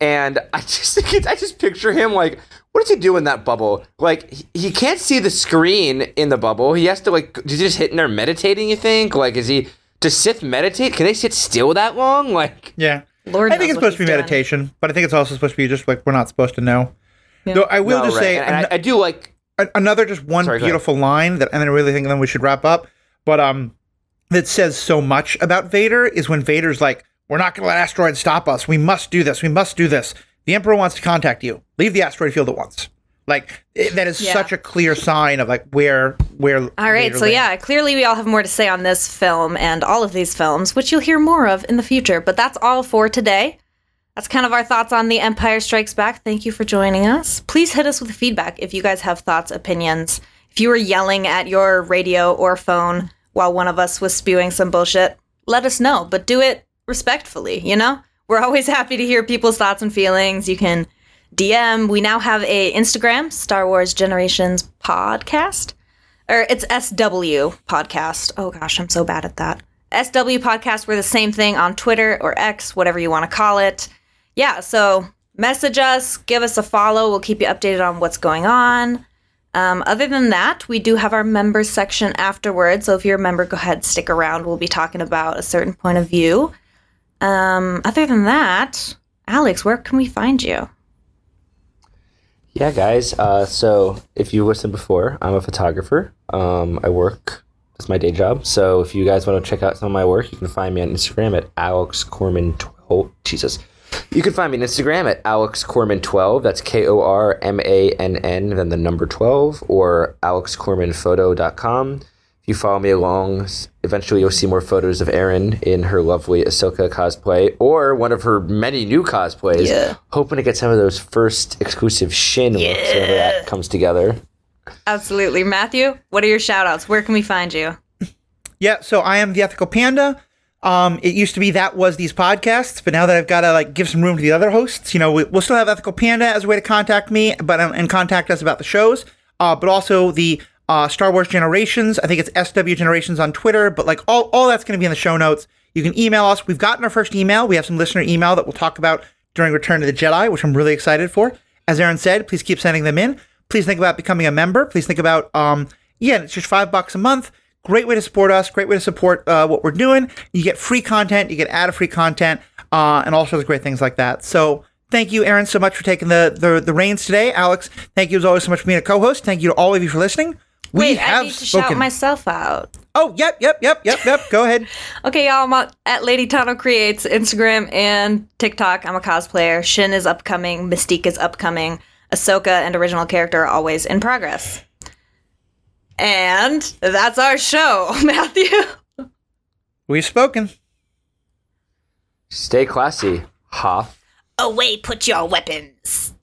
and I just I just picture him like, what does he do in that bubble? Like he, he can't see the screen in the bubble. He has to like, is he just hitting there meditating? You think? Like, is he? Does Sith meditate? Can they sit still that long? [LAUGHS] Like, Yeah. Lord I think it's supposed to be done. meditation, but I think it's also supposed to be just like we're not supposed to know. Though I will no, just right. say and, and an- I, I do like. another just one Sorry, beautiful line that and then I really think then we should wrap up. But um that says so much about Vader is when Vader's like, We're not gonna let asteroids stop us. We must do this. We must do this. The Emperor wants to contact you. Leave the asteroid field at once. Like it, that is Yeah. such a clear sign of like where where All right, so lands. yeah, clearly we all have more to say on this film and all of these films, which you'll hear more of in the future. But that's all for today. That's kind of our thoughts on The Empire Strikes Back. Thank you for joining us. Please hit us with feedback if you guys have thoughts, opinions. If you were yelling at your radio or phone while one of us was spewing some bullshit, let us know, but do it respectfully, you know? We're always happy to hear people's thoughts and feelings. You can DM. We now have a Instagram, Star Wars Generations Podcast or it's SW podcast. Oh gosh, I'm so bad at that. SW podcast. We're the same thing on Twitter or X, whatever you want to call it. Yeah, so message us, give us a follow. We'll keep you updated on what's going on. Um, other than that, we do have our members section afterwards. So if you're a member, go ahead, stick around. We'll be talking about a certain point of view. Um, other than that, Alex, where can we find you? Yeah, guys. Uh, so if you listened before, I'm a photographer. Um, I work. That's my day job. So if you guys want to check out some of my work, you can find me on Instagram at Alex Kormann. twelve. Jesus. You can find me on Instagram at Alex Kormann 12. That's K O R M A N N, then the number 12, or alexkormannphoto.com. If you follow me along, eventually you'll see more photos of Erin in her lovely Ahsoka cosplay, or one of her many new cosplays. Yeah. Hoping to get some of those first exclusive Shin looks whenever that comes together. Absolutely. Matthew, what are your shout outs? Where can we find you? Yeah, so I am the ethical panda. Um, it used to be that was these podcasts, but now that I've got to like give some room to the other hosts, you know, we, we'll still have ethical panda as a way to contact me, but um, and contact us about the shows. Uh, but also the uh, Star Wars Generations. I think it's SW Generations on Twitter, but like all all that's going to be in the show notes. You can email us. We've gotten our first email. We have some listener email that we'll talk about during Return to the Jedi, which I'm really excited for. As Erin said, please keep sending them in. Please think about becoming a member. Please think about um, yeah, it's just five bucks a month. Great way to support us. Great way to support uh, what we're doing. You get free content. You get ad-free content, uh, and all sorts of great things like that. So thank you, Erin, so much for taking the the, the reins today. Alex, thank you as always so much for being a co-host. Thank you to all of you for listening. We Wait, have I need to spoken. shout myself out. oh, yep, yep, yep, yep, yep. Go ahead. [LAUGHS] Okay, y'all, I'm at at Lady Tano Creates, Instagram and TikTok. I'm a cosplayer. Shin is upcoming. Mystique is upcoming. Ahsoka and original character are always in progress. And that's our show, [LAUGHS] Matthew. We've spoken. Stay classy, Hoff. Away, put your weapons.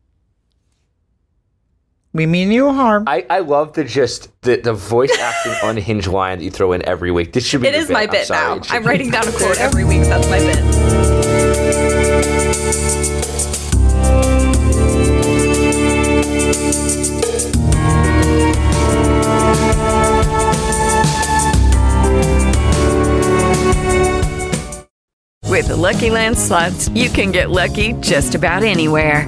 We mean you harm. I, I love the just the, the voice [LAUGHS] acting unhinged line that you throw in every week. This should be It is your is my I'm bit sorry, now. I'm writing down a quote every week. That's my bit. With the Lucky Land slots, you can get lucky just about anywhere.